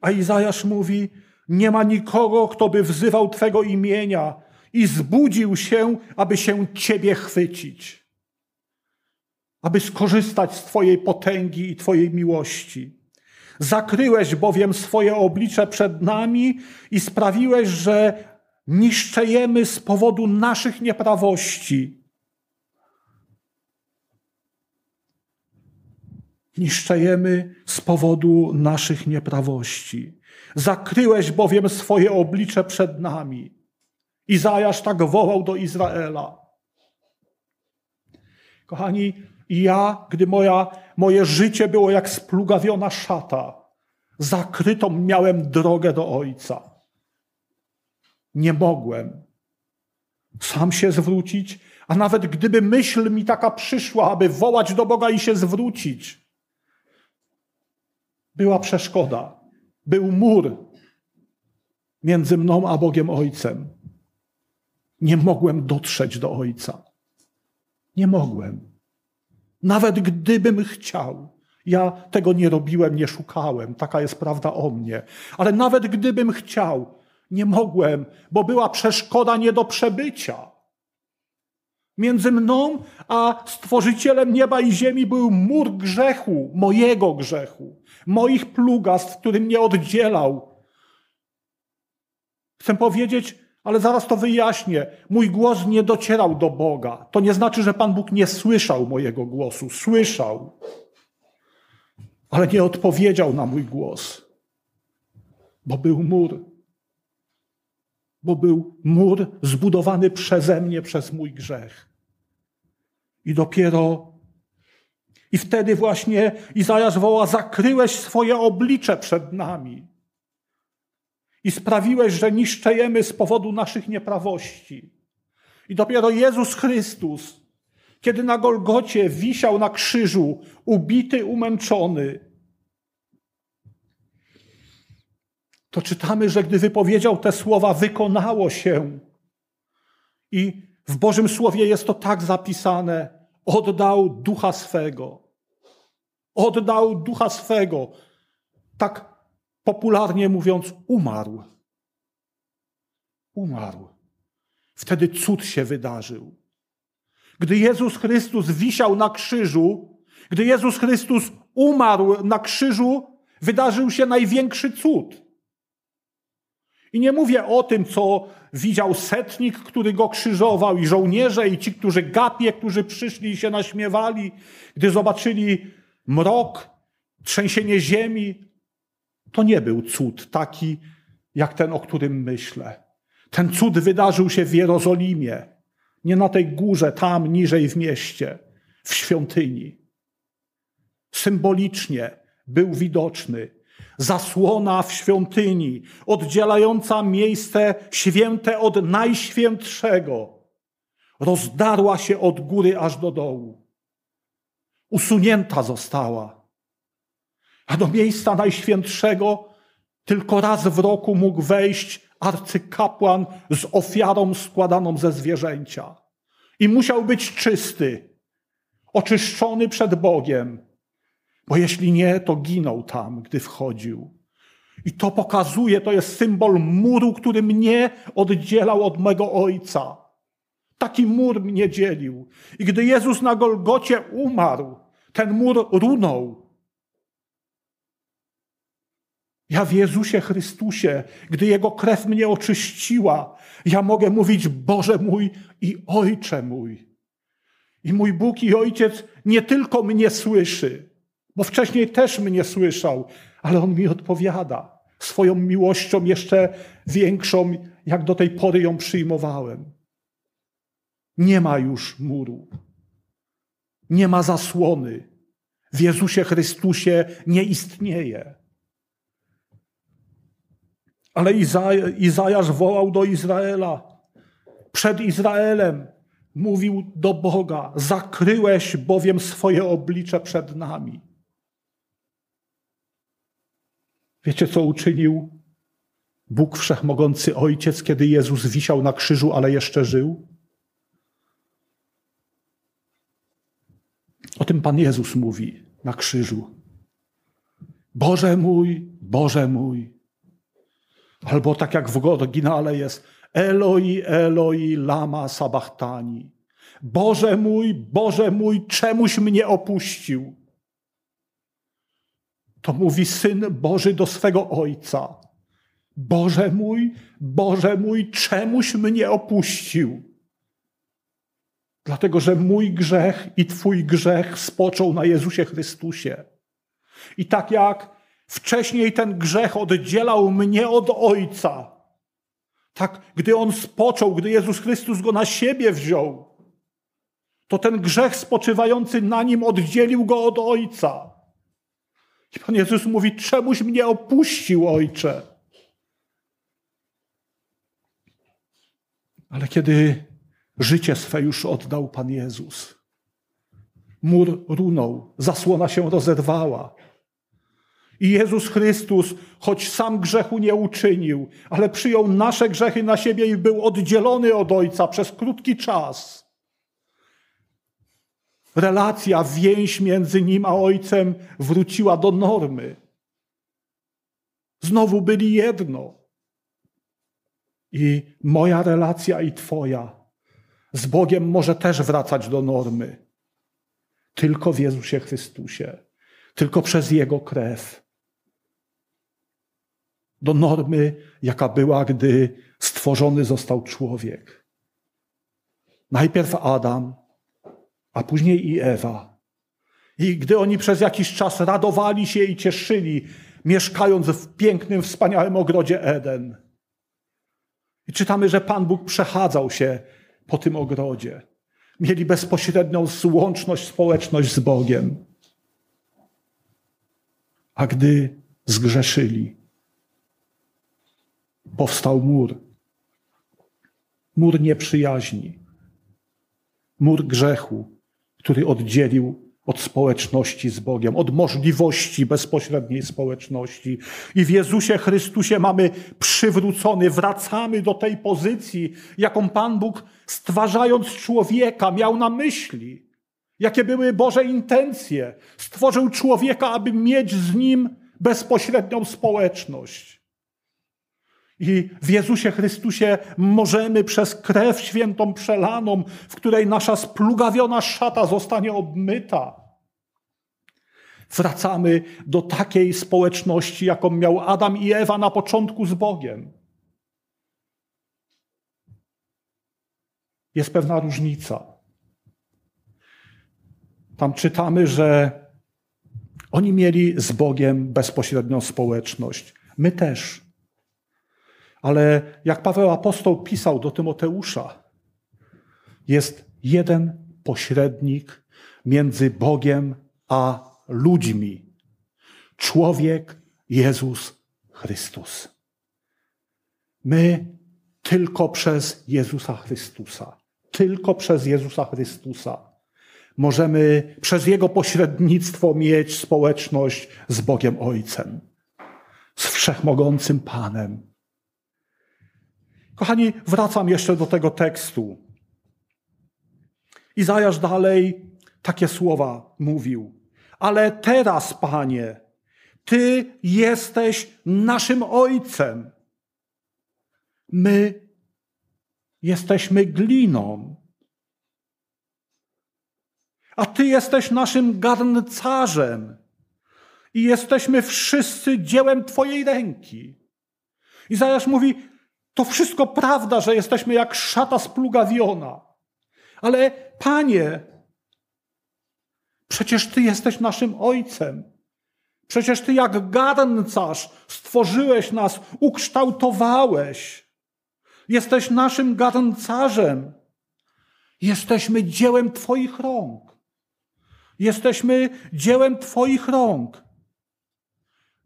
A Izajasz mówi: Nie ma nikogo, kto by wzywał Twego imienia i zbudził się, aby się Ciebie chwycić, aby skorzystać z Twojej potęgi i Twojej miłości. Zakryłeś bowiem swoje oblicze przed nami i sprawiłeś, że niszczejemy z powodu naszych nieprawości. Niszczejemy z powodu naszych nieprawości. Zakryłeś bowiem swoje oblicze przed nami. Izajasz tak wołał do Izraela. Kochani, ja, gdy moja, moje życie było jak splugawiona szata, zakrytą miałem drogę do Ojca. Nie mogłem sam się zwrócić, a nawet gdyby myśl mi taka przyszła, aby wołać do Boga i się zwrócić, była przeszkoda, był mur między mną a Bogiem Ojcem. Nie mogłem dotrzeć do Ojca. Nie mogłem. Nawet gdybym chciał. Ja tego nie robiłem, nie szukałem. Taka jest prawda o mnie. Ale nawet gdybym chciał, nie mogłem, bo była przeszkoda nie do przebycia. Między mną a Stworzycielem nieba i ziemi był mur grzechu, mojego grzechu, moich plugastw, który mnie oddzielał. Chcę powiedzieć, ale zaraz to wyjaśnię. Mój głos nie docierał do Boga. To nie znaczy, że Pan Bóg nie słyszał mojego głosu. Słyszał, ale nie odpowiedział na mój głos. bo był mur. Bo był mur zbudowany przeze mnie, przez mój grzech. I dopiero i wtedy właśnie Izajasz woła: Zakryłeś swoje oblicze przed nami i sprawiłeś, że niszczejemy z powodu naszych nieprawości. I dopiero Jezus Chrystus, kiedy na Golgocie wisiał na krzyżu, ubity, umęczony, to czytamy, że gdy wypowiedział te słowa, wykonało się. I w Bożym Słowie jest to tak zapisane: oddał ducha swego. Oddał ducha swego. Tak popularnie mówiąc, umarł. Umarł. Wtedy cud się wydarzył. Gdy Jezus Chrystus wisiał na krzyżu, gdy Jezus Chrystus umarł na krzyżu, wydarzył się największy cud. I nie mówię o tym, co widział setnik, który go krzyżował, i żołnierze, i ci, którzy gapie, którzy przyszli i się naśmiewali, gdy zobaczyli mrok, trzęsienie ziemi. To nie był cud taki, jak ten, o którym myślę. Ten cud wydarzył się w Jerozolimie, nie na tej górze, tam niżej w mieście, w świątyni. Symbolicznie był widoczny zasłona w świątyni, oddzielająca miejsce święte od najświętszego, rozdarła się od góry aż do dołu. Usunięta została. A do miejsca najświętszego tylko raz w roku mógł wejść arcykapłan z ofiarą składaną ze zwierzęcia. I musiał być czysty, oczyszczony przed Bogiem, bo jeśli nie, to ginął tam, gdy wchodził. I to pokazuje, to jest symbol muru, który mnie oddzielał od mego ojca. Taki mur mnie dzielił. I gdy Jezus na Golgocie umarł, ten mur runął. Ja w Jezusie Chrystusie, gdy Jego krew mnie oczyściła, ja mogę mówić Boże mój i Ojcze mój. I mój Bóg i Ojciec nie tylko mnie słyszy, bo wcześniej też mnie słyszał, ale On mi odpowiada swoją miłością jeszcze większą, jak do tej pory ją przyjmowałem. Nie ma już muru. Nie ma zasłony. W Jezusie Chrystusie nie istnieje. Ale Izajasz wołał do Izraela. Przed Izraelem mówił do Boga: Zakryłeś bowiem swoje oblicze przed nami. Wiecie, co uczynił Bóg Wszechmogący Ojciec, kiedy Jezus wisiał na krzyżu, ale jeszcze żył? O tym Pan Jezus mówi na krzyżu. Boże mój, Boże mój. Albo tak jak w oryginale jest Eloi, Eloi, lama sabachtani. Boże mój, Boże mój, czemuś mnie opuścił? To mówi Syn Boży do swego Ojca. Boże mój, Boże mój, czemuś mnie opuścił? Dlatego, że mój grzech i Twój grzech spoczął na Jezusie Chrystusie. I tak jak wcześniej ten grzech oddzielał mnie od Ojca, tak gdy On spoczął, gdy Jezus Chrystus go na siebie wziął, to ten grzech spoczywający na nim oddzielił go od Ojca. I Pan Jezus mówi: Czemuś mnie opuścił, ojcze? Ale kiedy życie swe już oddał Pan Jezus, mur runął, zasłona się rozerwała. I Jezus Chrystus, choć sam grzechu nie uczynił, ale przyjął nasze grzechy na siebie i był oddzielony od Ojca przez krótki czas relacja, więź między nim a ojcem wróciła do normy. Znowu byli jedno. I moja relacja i Twoja z Bogiem może też wracać do normy. Tylko w Jezusie Chrystusie, tylko przez Jego krew. Do normy, jaka była, gdy stworzony został człowiek. Najpierw Adam, a później i Ewa. I gdy oni przez jakiś czas radowali się i cieszyli, mieszkając w pięknym, wspaniałym ogrodzie Eden. I czytamy, że Pan Bóg przechadzał się po tym ogrodzie. Mieli bezpośrednią złączność, społeczność z Bogiem. A gdy zgrzeszyli, powstał mur. Mur nieprzyjaźni, mur grzechu, który oddzielił od społeczności z Bogiem, od możliwości bezpośredniej społeczności. I w Jezusie Chrystusie mamy przywrócony, wracamy do tej pozycji, jaką Pan Bóg stwarzając człowieka miał na myśli. Jakie były Boże intencje. Stworzył człowieka, aby mieć z nim bezpośrednią społeczność. I w Jezusie Chrystusie możemy przez krew świętą przelaną, w której nasza splugawiona szata zostanie obmyta. Wracamy do takiej społeczności, jaką miał Adam i Ewa na początku z Bogiem. Jest pewna różnica. Tam czytamy, że oni mieli z Bogiem bezpośrednią społeczność. My też. Ale jak Paweł apostoł pisał do Tymoteusza, jest jeden pośrednik między Bogiem a ludźmi. Człowiek Jezus Chrystus. My tylko przez Jezusa Chrystusa, tylko przez Jezusa Chrystusa możemy przez Jego pośrednictwo mieć społeczność z Bogiem Ojcem, z Wszechmogącym Panem. Kochani, wracam jeszcze do tego tekstu. Izajasz dalej takie słowa mówił. Ale teraz, Panie, Ty jesteś naszym Ojcem. My jesteśmy gliną. A Ty jesteś naszym garncarzem. I jesteśmy wszyscy dziełem Twojej ręki. Izajasz mówi, to wszystko prawda, że jesteśmy jak szata splugawiona. Ale Panie, przecież Ty jesteś naszym Ojcem. Przecież Ty jak garncarz stworzyłeś nas, ukształtowałeś. Jesteś naszym garncarzem. Jesteśmy dziełem Twoich rąk. Jesteśmy dziełem Twoich rąk.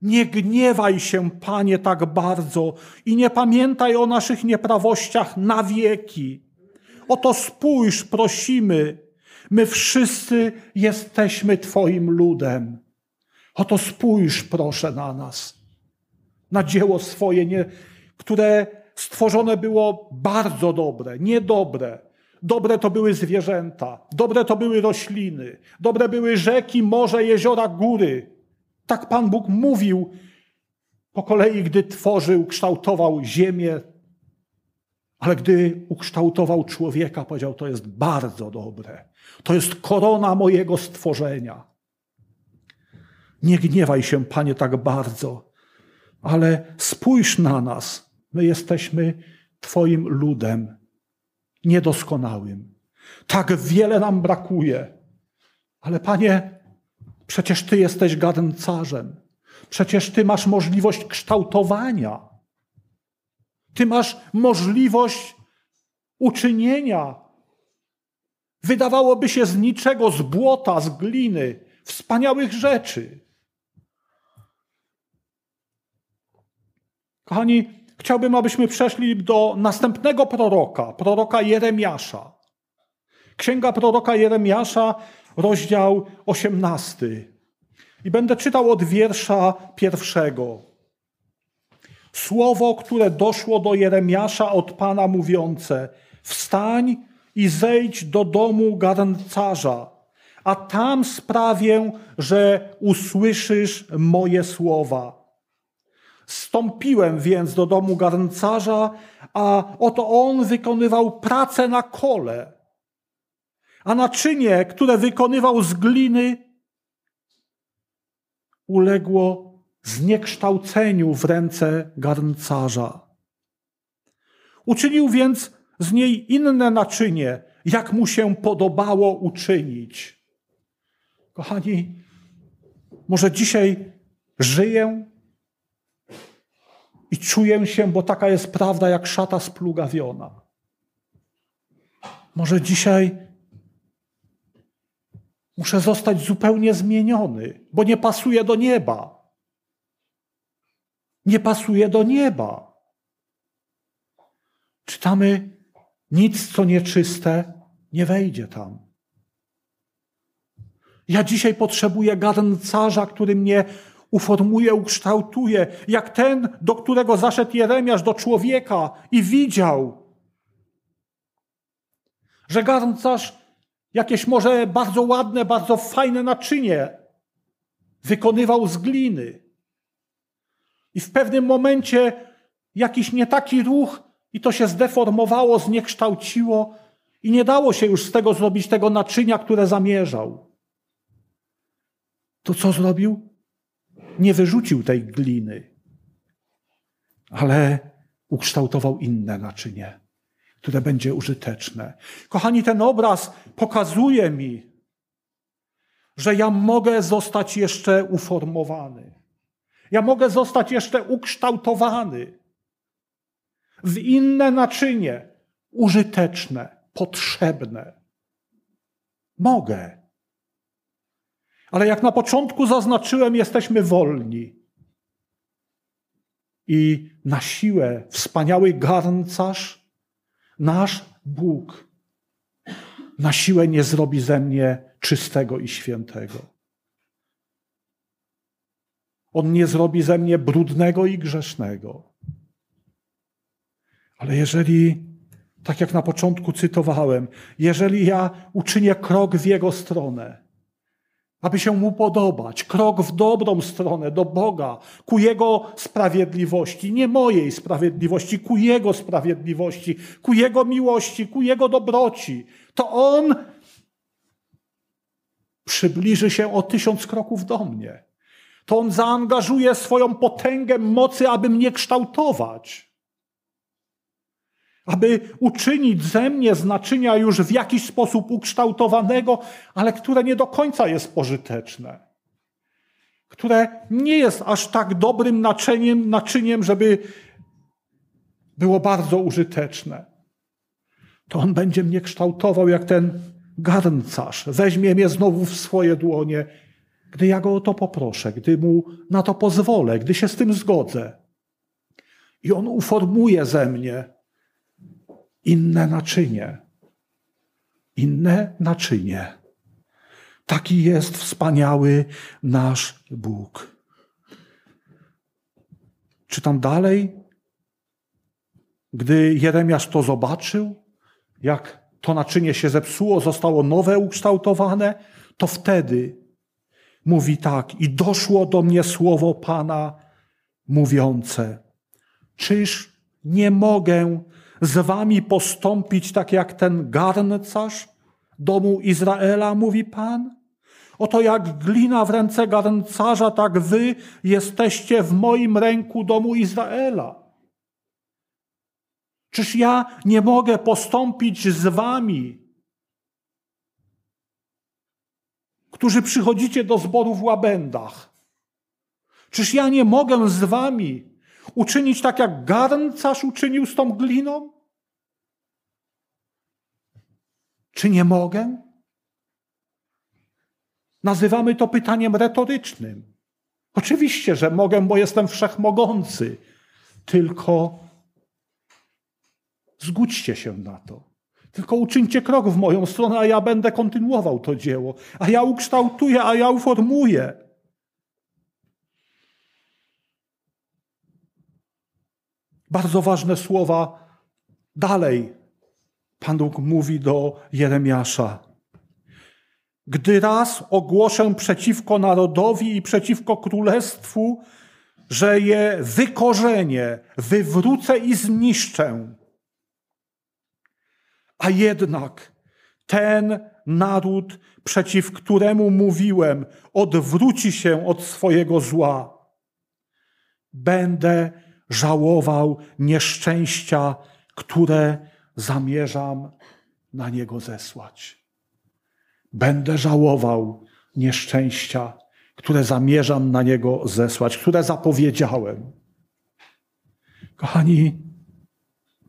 Nie gniewaj się, Panie, tak bardzo i nie pamiętaj o naszych nieprawościach na wieki. Oto spójrz, prosimy, my wszyscy jesteśmy Twoim ludem. Oto spójrz, proszę, na nas, na dzieło swoje, nie, które stworzone było bardzo dobre, niedobre. Dobre to były zwierzęta, dobre to były rośliny, dobre były rzeki, morze, jeziora, góry. Tak Pan Bóg mówił po kolei, gdy tworzył, kształtował ziemię. Ale gdy ukształtował człowieka, powiedział: To jest bardzo dobre. To jest korona mojego stworzenia. Nie gniewaj się, Panie, tak bardzo, ale spójrz na nas. My jesteśmy Twoim ludem, niedoskonałym. Tak wiele nam brakuje. Ale Panie, Przecież Ty jesteś garncarzem. Przecież Ty masz możliwość kształtowania. Ty masz możliwość uczynienia. Wydawałoby się z niczego, z błota, z gliny, wspaniałych rzeczy. Kochani, chciałbym, abyśmy przeszli do następnego proroka, proroka Jeremiasza. Księga proroka Jeremiasza rozdział 18. I będę czytał od wiersza pierwszego. Słowo, które doszło do Jeremiasza od Pana mówiące: Wstań i zejdź do domu garncarza, a tam sprawię, że usłyszysz moje słowa. Stąpiłem więc do domu garncarza, a oto on wykonywał pracę na kole a naczynie, które wykonywał z gliny, uległo zniekształceniu w ręce garncarza. Uczynił więc z niej inne naczynie, jak mu się podobało uczynić. Kochani, może dzisiaj żyję I czuję się, bo taka jest prawda, jak szata splugawiona. Może dzisiaj muszę zostać zupełnie zmieniony, bo nie pasuje do nieba. Nie pasuje do nieba. Czytamy, nic co nieczyste nie wejdzie tam. Ja dzisiaj potrzebuję garncarza, który mnie uformuje, ukształtuje, jak ten, do którego zaszedł Jeremiasz, do człowieka i widział, że garncarz jakieś może bardzo ładne, bardzo fajne naczynie wykonywał z gliny. I w pewnym momencie jakiś nie taki ruch i to się zdeformowało, zniekształciło i nie dało się już z tego zrobić tego naczynia, które zamierzał. To co zrobił? Nie wyrzucił tej gliny, ale ukształtował inne naczynie, które będzie użyteczne. Kochani, ten obraz pokazuje mi, że ja mogę zostać jeszcze uformowany. Ja mogę zostać jeszcze ukształtowany w inne naczynie, użyteczne, potrzebne. Mogę. Ale jak na początku zaznaczyłem, jesteśmy wolni. I na siłę wspaniały garncarz, nasz Bóg, na siłę nie zrobi ze mnie czystego i świętego. On nie zrobi ze mnie brudnego i grzesznego. Ale jeżeli, tak jak na początku cytowałem, jeżeli ja uczynię krok w Jego stronę, aby się Mu podobać, krok w dobrą stronę, do Boga, ku Jego sprawiedliwości, nie mojej sprawiedliwości, ku Jego sprawiedliwości, ku Jego miłości, ku Jego dobroci, to On przybliży się o tysiąc kroków do mnie. To On zaangażuje swoją potęgę mocy, aby mnie kształtować aby uczynić ze mnie z naczynia już w jakiś sposób ukształtowanego, ale które nie do końca jest pożyteczne. Które nie jest aż tak dobrym naczyniem, naczyniem żeby było bardzo użyteczne. To on będzie mnie kształtował jak ten garncarz. Weźmie mnie znowu w swoje dłonie, gdy ja go o to poproszę, gdy mu na to pozwolę, gdy się z tym zgodzę. I on uformuje ze mnie inne naczynie. Inne naczynie. Taki jest wspaniały nasz Bóg. Czytam dalej. Gdy Jeremiasz to zobaczył, jak to naczynie się zepsuło, zostało nowe ukształtowane, to wtedy mówi tak: I doszło do mnie słowo Pana mówiące: Czyż nie mogę z wami postąpić tak jak ten garncarz domu Izraela, mówi Pan? Oto jak glina w ręce garncarza, tak wy jesteście w moim ręku domu Izraela. Czyż ja nie mogę postąpić z wami, którzy przychodzicie do zboru w łabędach? Czyż ja nie mogę z wami Uczynić tak, jak garncarz uczynił z tą gliną? Czy nie mogę? Nazywamy to pytaniem retorycznym. Oczywiście, że mogę, bo jestem wszechmogący. Tylko zgódźcie się na to. Tylko uczyńcie krok w moją stronę, a ja będę kontynuował to dzieło. A ja ukształtuję, a ja uformuję. Bardzo ważne słowa dalej. Pan Bóg mówi do Jeremiasza. Gdy raz ogłoszę przeciwko narodowi i przeciwko królestwu, że je wykorzenię, wywrócę i zniszczę. A jednak ten naród, przeciw któremu mówiłem, odwróci się od swojego zła. Będę żałował nieszczęścia, które zamierzam na niego zesłać. Będę żałował nieszczęścia, które zamierzam na niego zesłać, które zapowiedziałem. Kochani,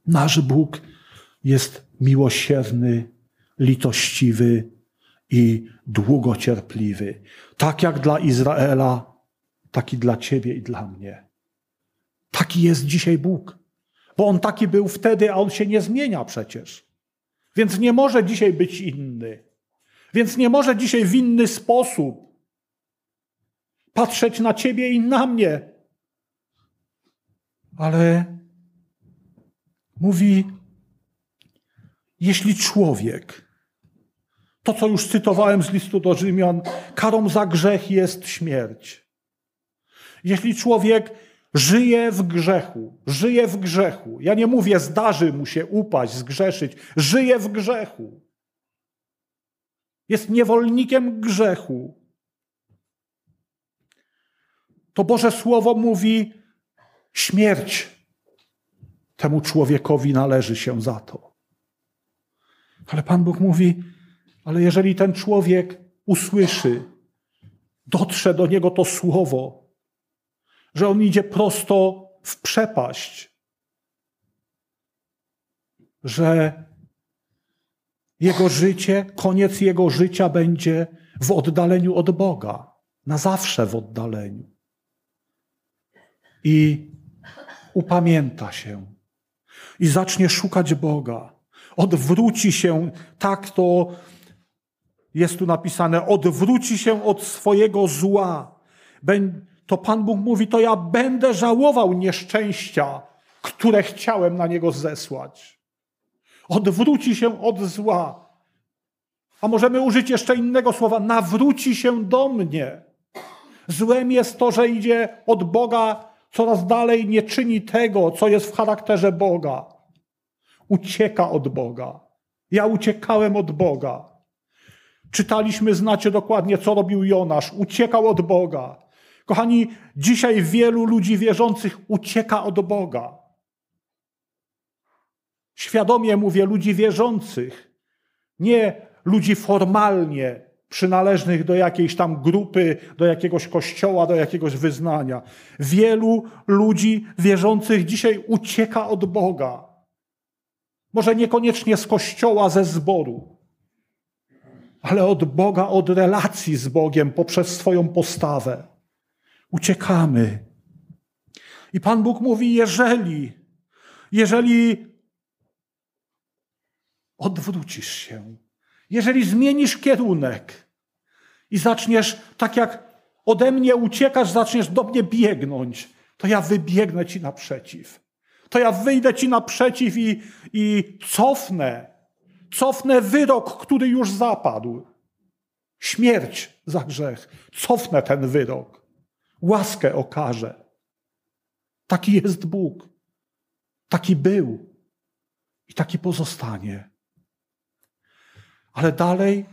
nasz Bóg jest miłosierny, litościwy i długocierpliwy. Tak jak dla Izraela, tak i dla ciebie i dla mnie. Taki jest dzisiaj Bóg. Bo on taki był wtedy, a on się nie zmienia przecież. Więc nie może dzisiaj być inny. Więc nie może dzisiaj w inny sposób patrzeć na ciebie i na mnie. Ale mówi, jeśli człowiek, to co już cytowałem z listu do Rzymian, karą za grzech jest śmierć. Jeśli człowiek żyje w grzechu, żyje w grzechu, ja nie mówię, zdarzy mu się upaść, zgrzeszyć, żyje w grzechu. Jest niewolnikiem grzechu. To Boże Słowo mówi, śmierć temu człowiekowi należy się za to. Ale Pan Bóg mówi, ale jeżeli ten człowiek usłyszy, dotrze do niego to słowo, że on idzie prosto w przepaść, że jego życie, koniec jego życia będzie w oddaleniu od Boga, na zawsze w oddaleniu. I upamięta się i zacznie szukać Boga. Odwróci się, tak to jest tu napisane, odwróci się od swojego zła. To Pan Bóg mówi, to ja będę żałował nieszczęścia, które chciałem na niego zesłać. Odwróci się od zła. A możemy użyć jeszcze innego słowa, nawróci się do mnie. Złem jest to, że idzie od Boga coraz dalej, nie czyni tego, co jest w charakterze Boga. Ucieka od Boga. Ja uciekałem od Boga. Czytaliśmy, znacie dokładnie, co robił Jonasz. Uciekał od Boga. Kochani, dzisiaj wielu ludzi wierzących ucieka od Boga. Świadomie mówię ludzi wierzących, nie ludzi formalnie przynależnych do jakiejś tam grupy, do jakiegoś kościoła, do jakiegoś wyznania. Wielu ludzi wierzących dzisiaj ucieka od Boga. Może niekoniecznie z kościoła, ze zboru, ale od Boga, od relacji z Bogiem poprzez swoją postawę. Uciekamy. I Pan Bóg mówi: jeżeli, jeżeli odwrócisz się, jeżeli zmienisz kierunek i zaczniesz tak jak ode mnie uciekasz, zaczniesz do mnie biegnąć, to ja wybiegnę ci naprzeciw. To ja wyjdę ci naprzeciw i, i cofnę, cofnę wyrok, który już zapadł. Śmierć za grzech. Cofnę ten wyrok. Łaskę okażę. Taki jest Bóg. Taki był i taki pozostanie. Ale dalej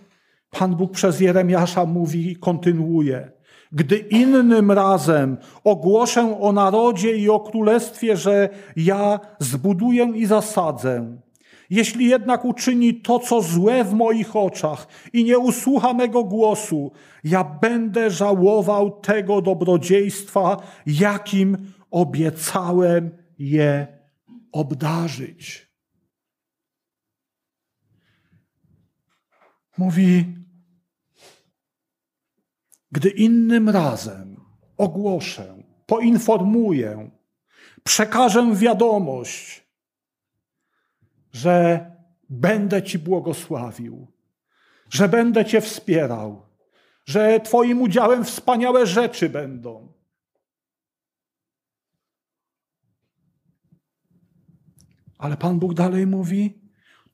Pan Bóg przez Jeremiasza mówi i kontynuuje. Gdy innym razem ogłoszę o narodzie i o królestwie, że ja zbuduję i zasadzę, jeśli jednak uczyni to, co złe w moich oczach i nie usłucha mego głosu, ja będę żałował tego dobrodziejstwa, jakim obiecałem je obdarzyć. Mówi, gdy innym razem ogłoszę, poinformuję, przekażę wiadomość, że będę Ci błogosławił, że będę Cię wspierał, że Twoim udziałem wspaniałe rzeczy będą. Ale Pan Bóg dalej mówi: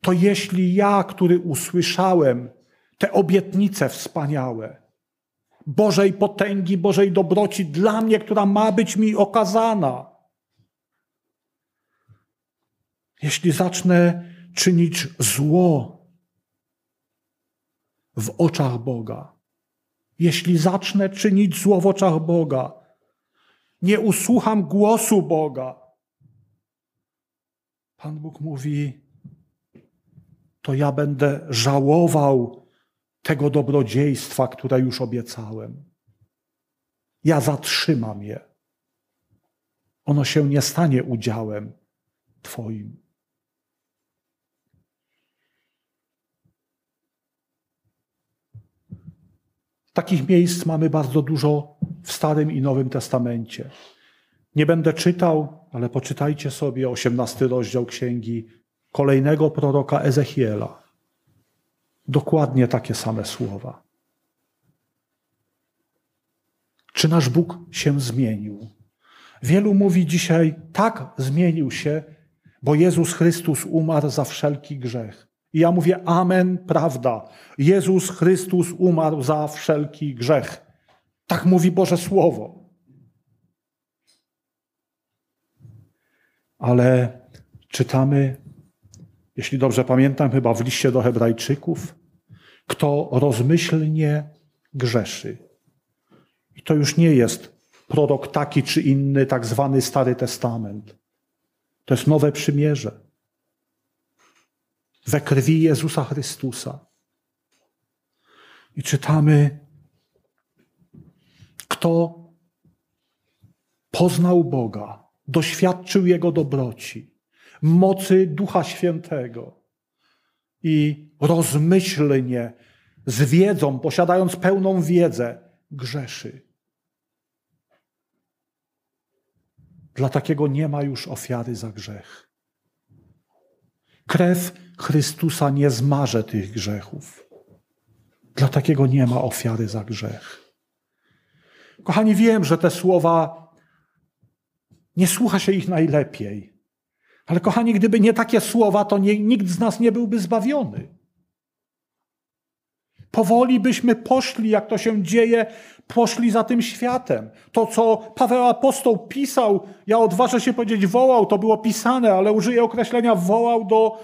To jeśli ja, który usłyszałem te obietnice wspaniałe, Bożej potęgi, Bożej dobroci dla mnie, która ma być mi okazana. Jeśli zacznę czynić zło w oczach Boga, jeśli zacznę czynić zło w oczach Boga, nie usłucham głosu Boga, Pan Bóg mówi, to ja będę żałował tego dobrodziejstwa, które już obiecałem. Ja zatrzymam je. ono się nie stanie udziałem Twoim. Takich miejsc mamy bardzo dużo w Starym i Nowym Testamencie. Nie będę czytał, ale poczytajcie sobie 18 rozdział księgi kolejnego proroka Ezechiela. Dokładnie takie same słowa. Czy nasz Bóg się zmienił? Wielu mówi dzisiaj, tak zmienił się, bo Jezus Chrystus umarł za wszelki grzech. I ja mówię, amen, prawda. Jezus Chrystus umarł za wszelki grzech. Tak mówi Boże Słowo. Ale czytamy, jeśli dobrze pamiętam, chyba w liście do Hebrajczyków, kto rozmyślnie grzeszy. I to już nie jest prorok taki czy inny, tak zwany Stary Testament. To jest nowe przymierze. We krwi Jezusa Chrystusa. I czytamy, kto poznał Boga, doświadczył Jego dobroci, mocy Ducha Świętego i rozmyślnie, z wiedzą, posiadając pełną wiedzę, grzeszy. Dla takiego nie ma już ofiary za grzech. Krew Chrystusa nie zmarze tych grzechów. Dla takiego nie ma ofiary za grzech. Kochani, wiem, że te słowa nie słucha się ich najlepiej. Ale kochani, gdyby nie takie słowa, to nie, nikt z nas nie byłby zbawiony. Powoli byśmy poszli, jak to się dzieje, poszli za tym światem. To, co Paweł apostoł pisał, ja odważę się powiedzieć wołał, to było pisane, ale użyję określenia wołał do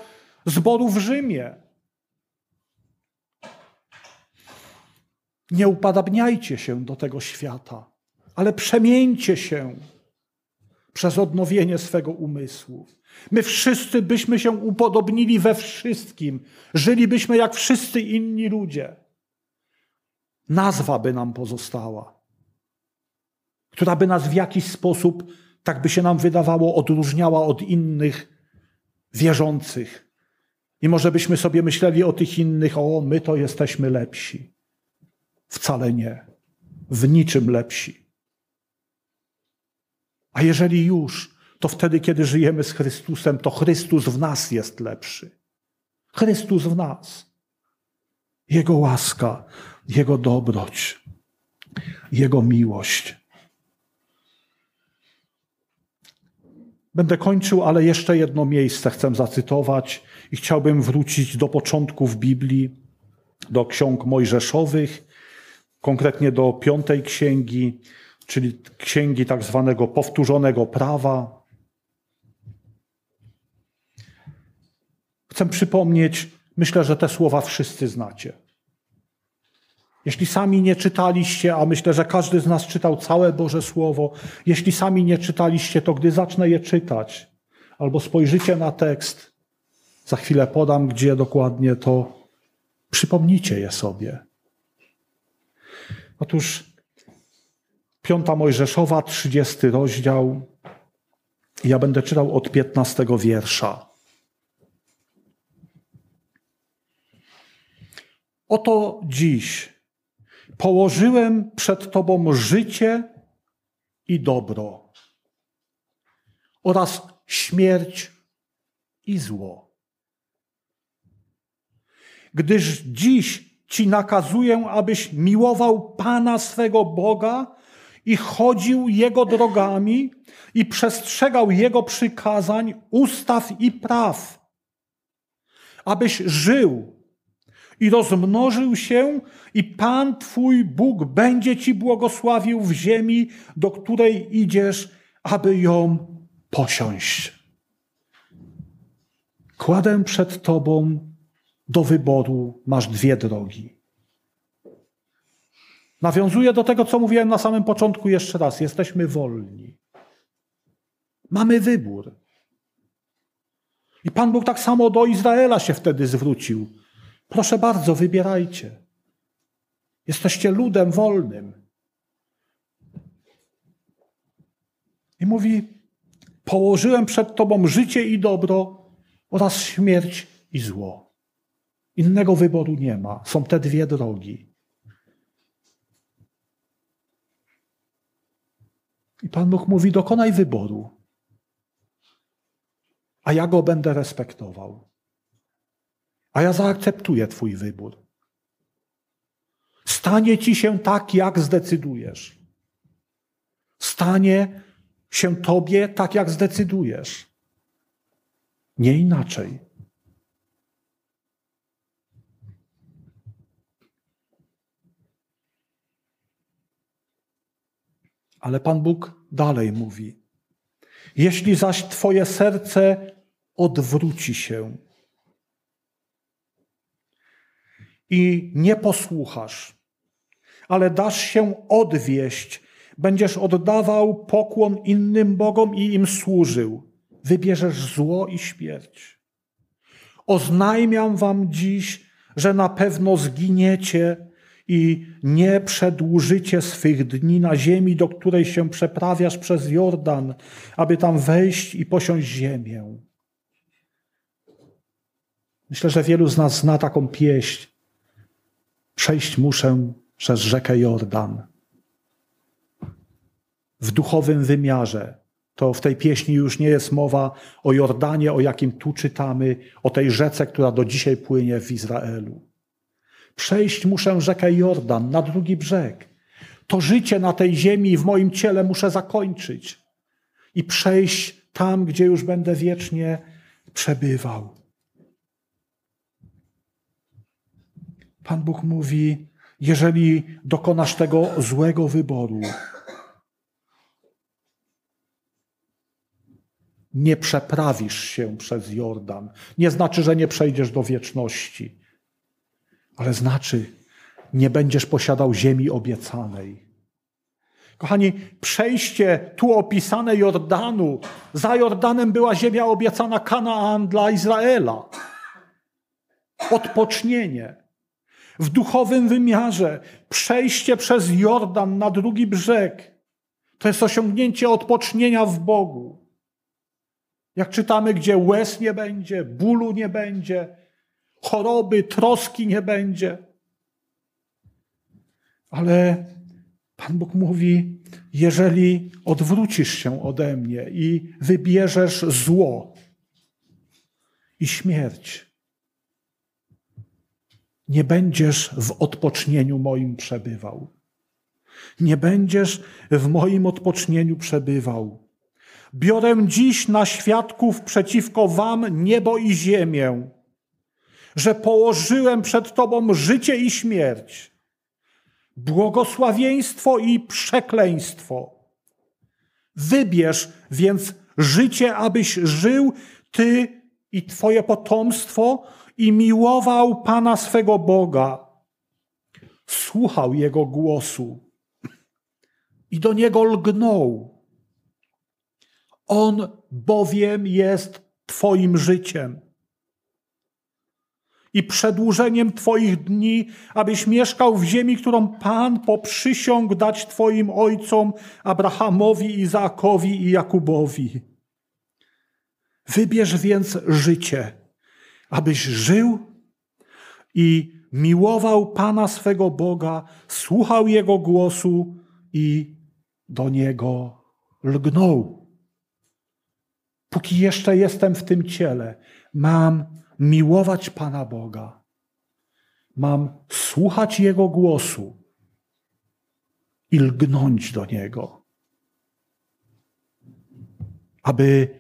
zboru w Rzymie. Nie upadabniajcie się do tego świata, ale przemieńcie się przez odnowienie swego umysłu. My wszyscy byśmy się upodobnili we wszystkim, żylibyśmy jak wszyscy inni ludzie. Nazwa by nam pozostała, która by nas w jakiś sposób, tak by się nam wydawało, odróżniała od innych wierzących. I może byśmy sobie myśleli o tych innych, o, my to jesteśmy lepsi. Wcale nie. W niczym lepsi. A jeżeli już, to wtedy, kiedy żyjemy z Chrystusem, to Chrystus w nas jest lepszy. Chrystus w nas. Jego łaska, Jego dobroć, Jego miłość. Będę kończył, ale jeszcze jedno miejsce chcę zacytować i chciałbym wrócić do początków Biblii, do ksiąg mojżeszowych, konkretnie do piątej księgi, czyli księgi tak zwanego powtórzonego prawa. Chcę przypomnieć, myślę, że te słowa wszyscy znacie. Jeśli sami nie czytaliście, a myślę, że każdy z nas czytał całe Boże Słowo, jeśli sami nie czytaliście, to gdy zacznę je czytać, albo spojrzycie na tekst, za chwilę podam, gdzie dokładnie, to przypomnijcie je sobie. Otóż Piąta Mojżeszowa, 30 rozdział. Ja będę czytał od 15 wiersza. Oto dziś położyłem przed Tobą życie i dobro oraz śmierć i zło. Gdyż dziś Ci nakazuję, abyś miłował Pana swego Boga i chodził Jego drogami i przestrzegał Jego przykazań, ustaw i praw, abyś żył i rozmnożył się i Pan Twój Bóg będzie Ci błogosławił w ziemi, do której idziesz, aby ją posiąść. Kładę przed Tobą do wyboru, masz dwie drogi. Nawiązuję do tego, co mówiłem na samym początku jeszcze raz. Jesteśmy wolni. Mamy wybór. I Pan Bóg tak samo do Izraela się wtedy zwrócił. Proszę bardzo, wybierajcie. Jesteście ludem wolnym. I mówi: Położyłem przed Tobą życie i dobro oraz śmierć i zło. Innego wyboru nie ma. Są te dwie drogi. I Pan Bóg mówi: dokonaj wyboru, a ja go będę respektował. A ja zaakceptuję Twój wybór. Stanie ci się tak, jak zdecydujesz. Stanie się tobie tak, jak zdecydujesz. Nie inaczej. Ale Pan Bóg dalej mówi: Jeśli zaś Twoje serce odwróci się i nie posłuchasz, ale dasz się odwieść, będziesz oddawał pokłon innym bogom i im służył, wybierzesz zło i śmierć. Oznajmiam wam dziś, że na pewno zginiecie i nie przedłużycie swych dni na ziemi, do której się przeprawiasz przez Jordan, aby tam wejść i posiąść ziemię. Myślę, że wielu z nas zna taką pieśń. Przejść muszę przez rzekę Jordan. W duchowym wymiarze. To w tej pieśni już nie jest mowa o Jordanie, o jakim tu czytamy, o tej rzece, która do dzisiaj płynie w Izraelu. Przejść muszę rzekę Jordan na drugi brzeg. To życie na tej ziemi w moim ciele muszę zakończyć i przejść tam, gdzie już będę wiecznie przebywał. Pan Bóg mówi: jeżeli dokonasz tego złego wyboru, nie przeprawisz się przez Jordan. Nie znaczy, że nie przejdziesz do wieczności, ale znaczy, nie będziesz posiadał ziemi obiecanej. Kochani, przejście tu opisane Jordanu, za Jordanem była ziemia obiecana Kanaan dla Izraela. Odpocznienie w duchowym wymiarze, przejście przez Jordan na drugi brzeg, to jest osiągnięcie odpocznienia w Bogu. Jak czytamy, gdzie łez nie będzie, bólu nie będzie, choroby, troski nie będzie. Ale Pan Bóg mówi: Jeżeli odwrócisz się ode mnie i wybierzesz zło i śmierć, nie będziesz w odpocznieniu moim przebywał. Nie będziesz w moim odpocznieniu przebywał. Biorę dziś na świadków przeciwko wam niebo i ziemię, że położyłem przed tobą życie i śmierć, błogosławieństwo i przekleństwo. Wybierz więc życie, abyś żył ty i twoje potomstwo, i miłował Pana swego Boga, słuchał Jego głosu i do Niego lgnął. On bowiem jest Twoim życiem i przedłużeniem Twoich dni, abyś mieszkał w ziemi, którą Pan poprzysiągł dać Twoim ojcom Abrahamowi, Izaakowi i Jakubowi. Wybierz więc życie abyś żył i miłował Pana swego Boga, słuchał Jego głosu i do Niego lgnął. Póki jeszcze jestem w tym ciele, mam miłować Pana Boga. Mam słuchać Jego głosu i lgnąć do Niego. Aby,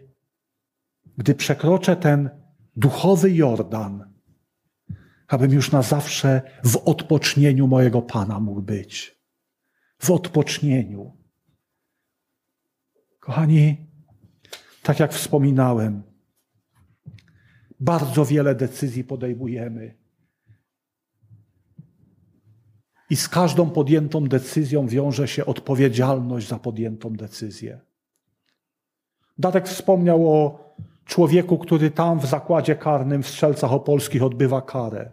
gdy przekroczę ten duchowy Jordan, abym już na zawsze w odpocznieniu mojego Pana mógł być. W odpocznieniu. Kochani, tak jak wspominałem, bardzo wiele decyzji podejmujemy. I z każdą podjętą decyzją wiąże się odpowiedzialność za podjętą decyzję. Darek wspomniał o człowieku, który tam w zakładzie karnym w Strzelcach Opolskich odbywa karę.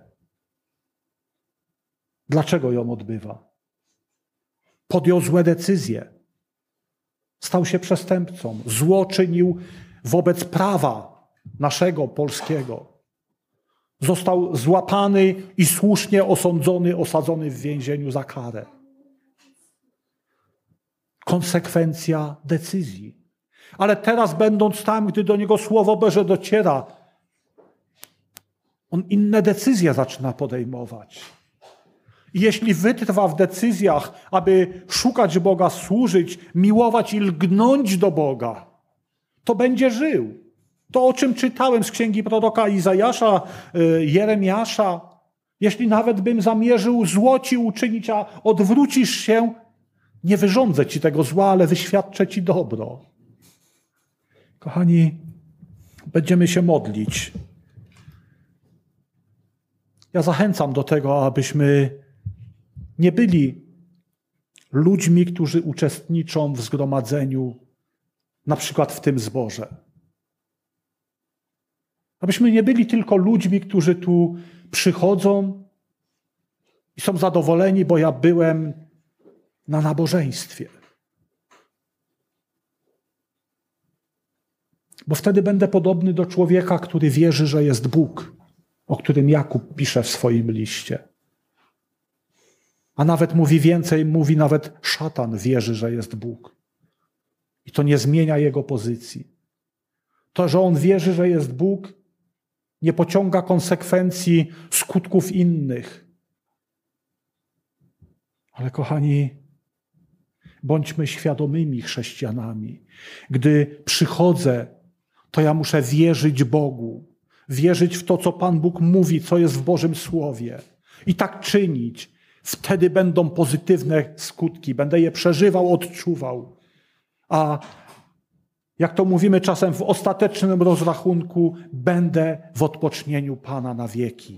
Dlaczego ją odbywa? Podjął złe decyzje. Stał się przestępcą. Zło czynił wobec prawa naszego polskiego. Został złapany i słusznie osądzony, osadzony w więzieniu za karę. Konsekwencja decyzji. Ale teraz, będąc tam, gdy do niego słowo Boże dociera, on inne decyzje zaczyna podejmować. I jeśli wytrwa w decyzjach, aby szukać Boga, służyć, miłować i lgnąć do Boga, to będzie żył. To, o czym czytałem z księgi proroka Izajasza, y, Jeremiasza, jeśli nawet bym zamierzył zło ci uczynić, a odwrócisz się, nie wyrządzę ci tego zła, ale wyświadczę ci dobro. Kochani, będziemy się modlić. Ja zachęcam do tego, abyśmy nie byli ludźmi, którzy uczestniczą w zgromadzeniu, na przykład w tym zborze. Abyśmy nie byli tylko ludźmi, którzy tu przychodzą i są zadowoleni, bo ja byłem na nabożeństwie. Bo wtedy będę podobny do człowieka, który wierzy, że jest Bóg, o którym Jakub pisze w swoim liście. A nawet mówi więcej, mówi nawet szatan wierzy, że jest Bóg. I to nie zmienia jego pozycji. To, że on wierzy, że jest Bóg, nie pociąga konsekwencji skutków innych. Ale kochani, bądźmy świadomymi chrześcijanami. Gdy przychodzę, to ja muszę wierzyć Bogu, wierzyć w to, co Pan Bóg mówi, co jest w Bożym Słowie. I tak czynić. Wtedy będą pozytywne skutki, będę je przeżywał, odczuwał. A jak to mówimy czasem w ostatecznym rozrachunku, będę w odpocznieniu Pana na wieki.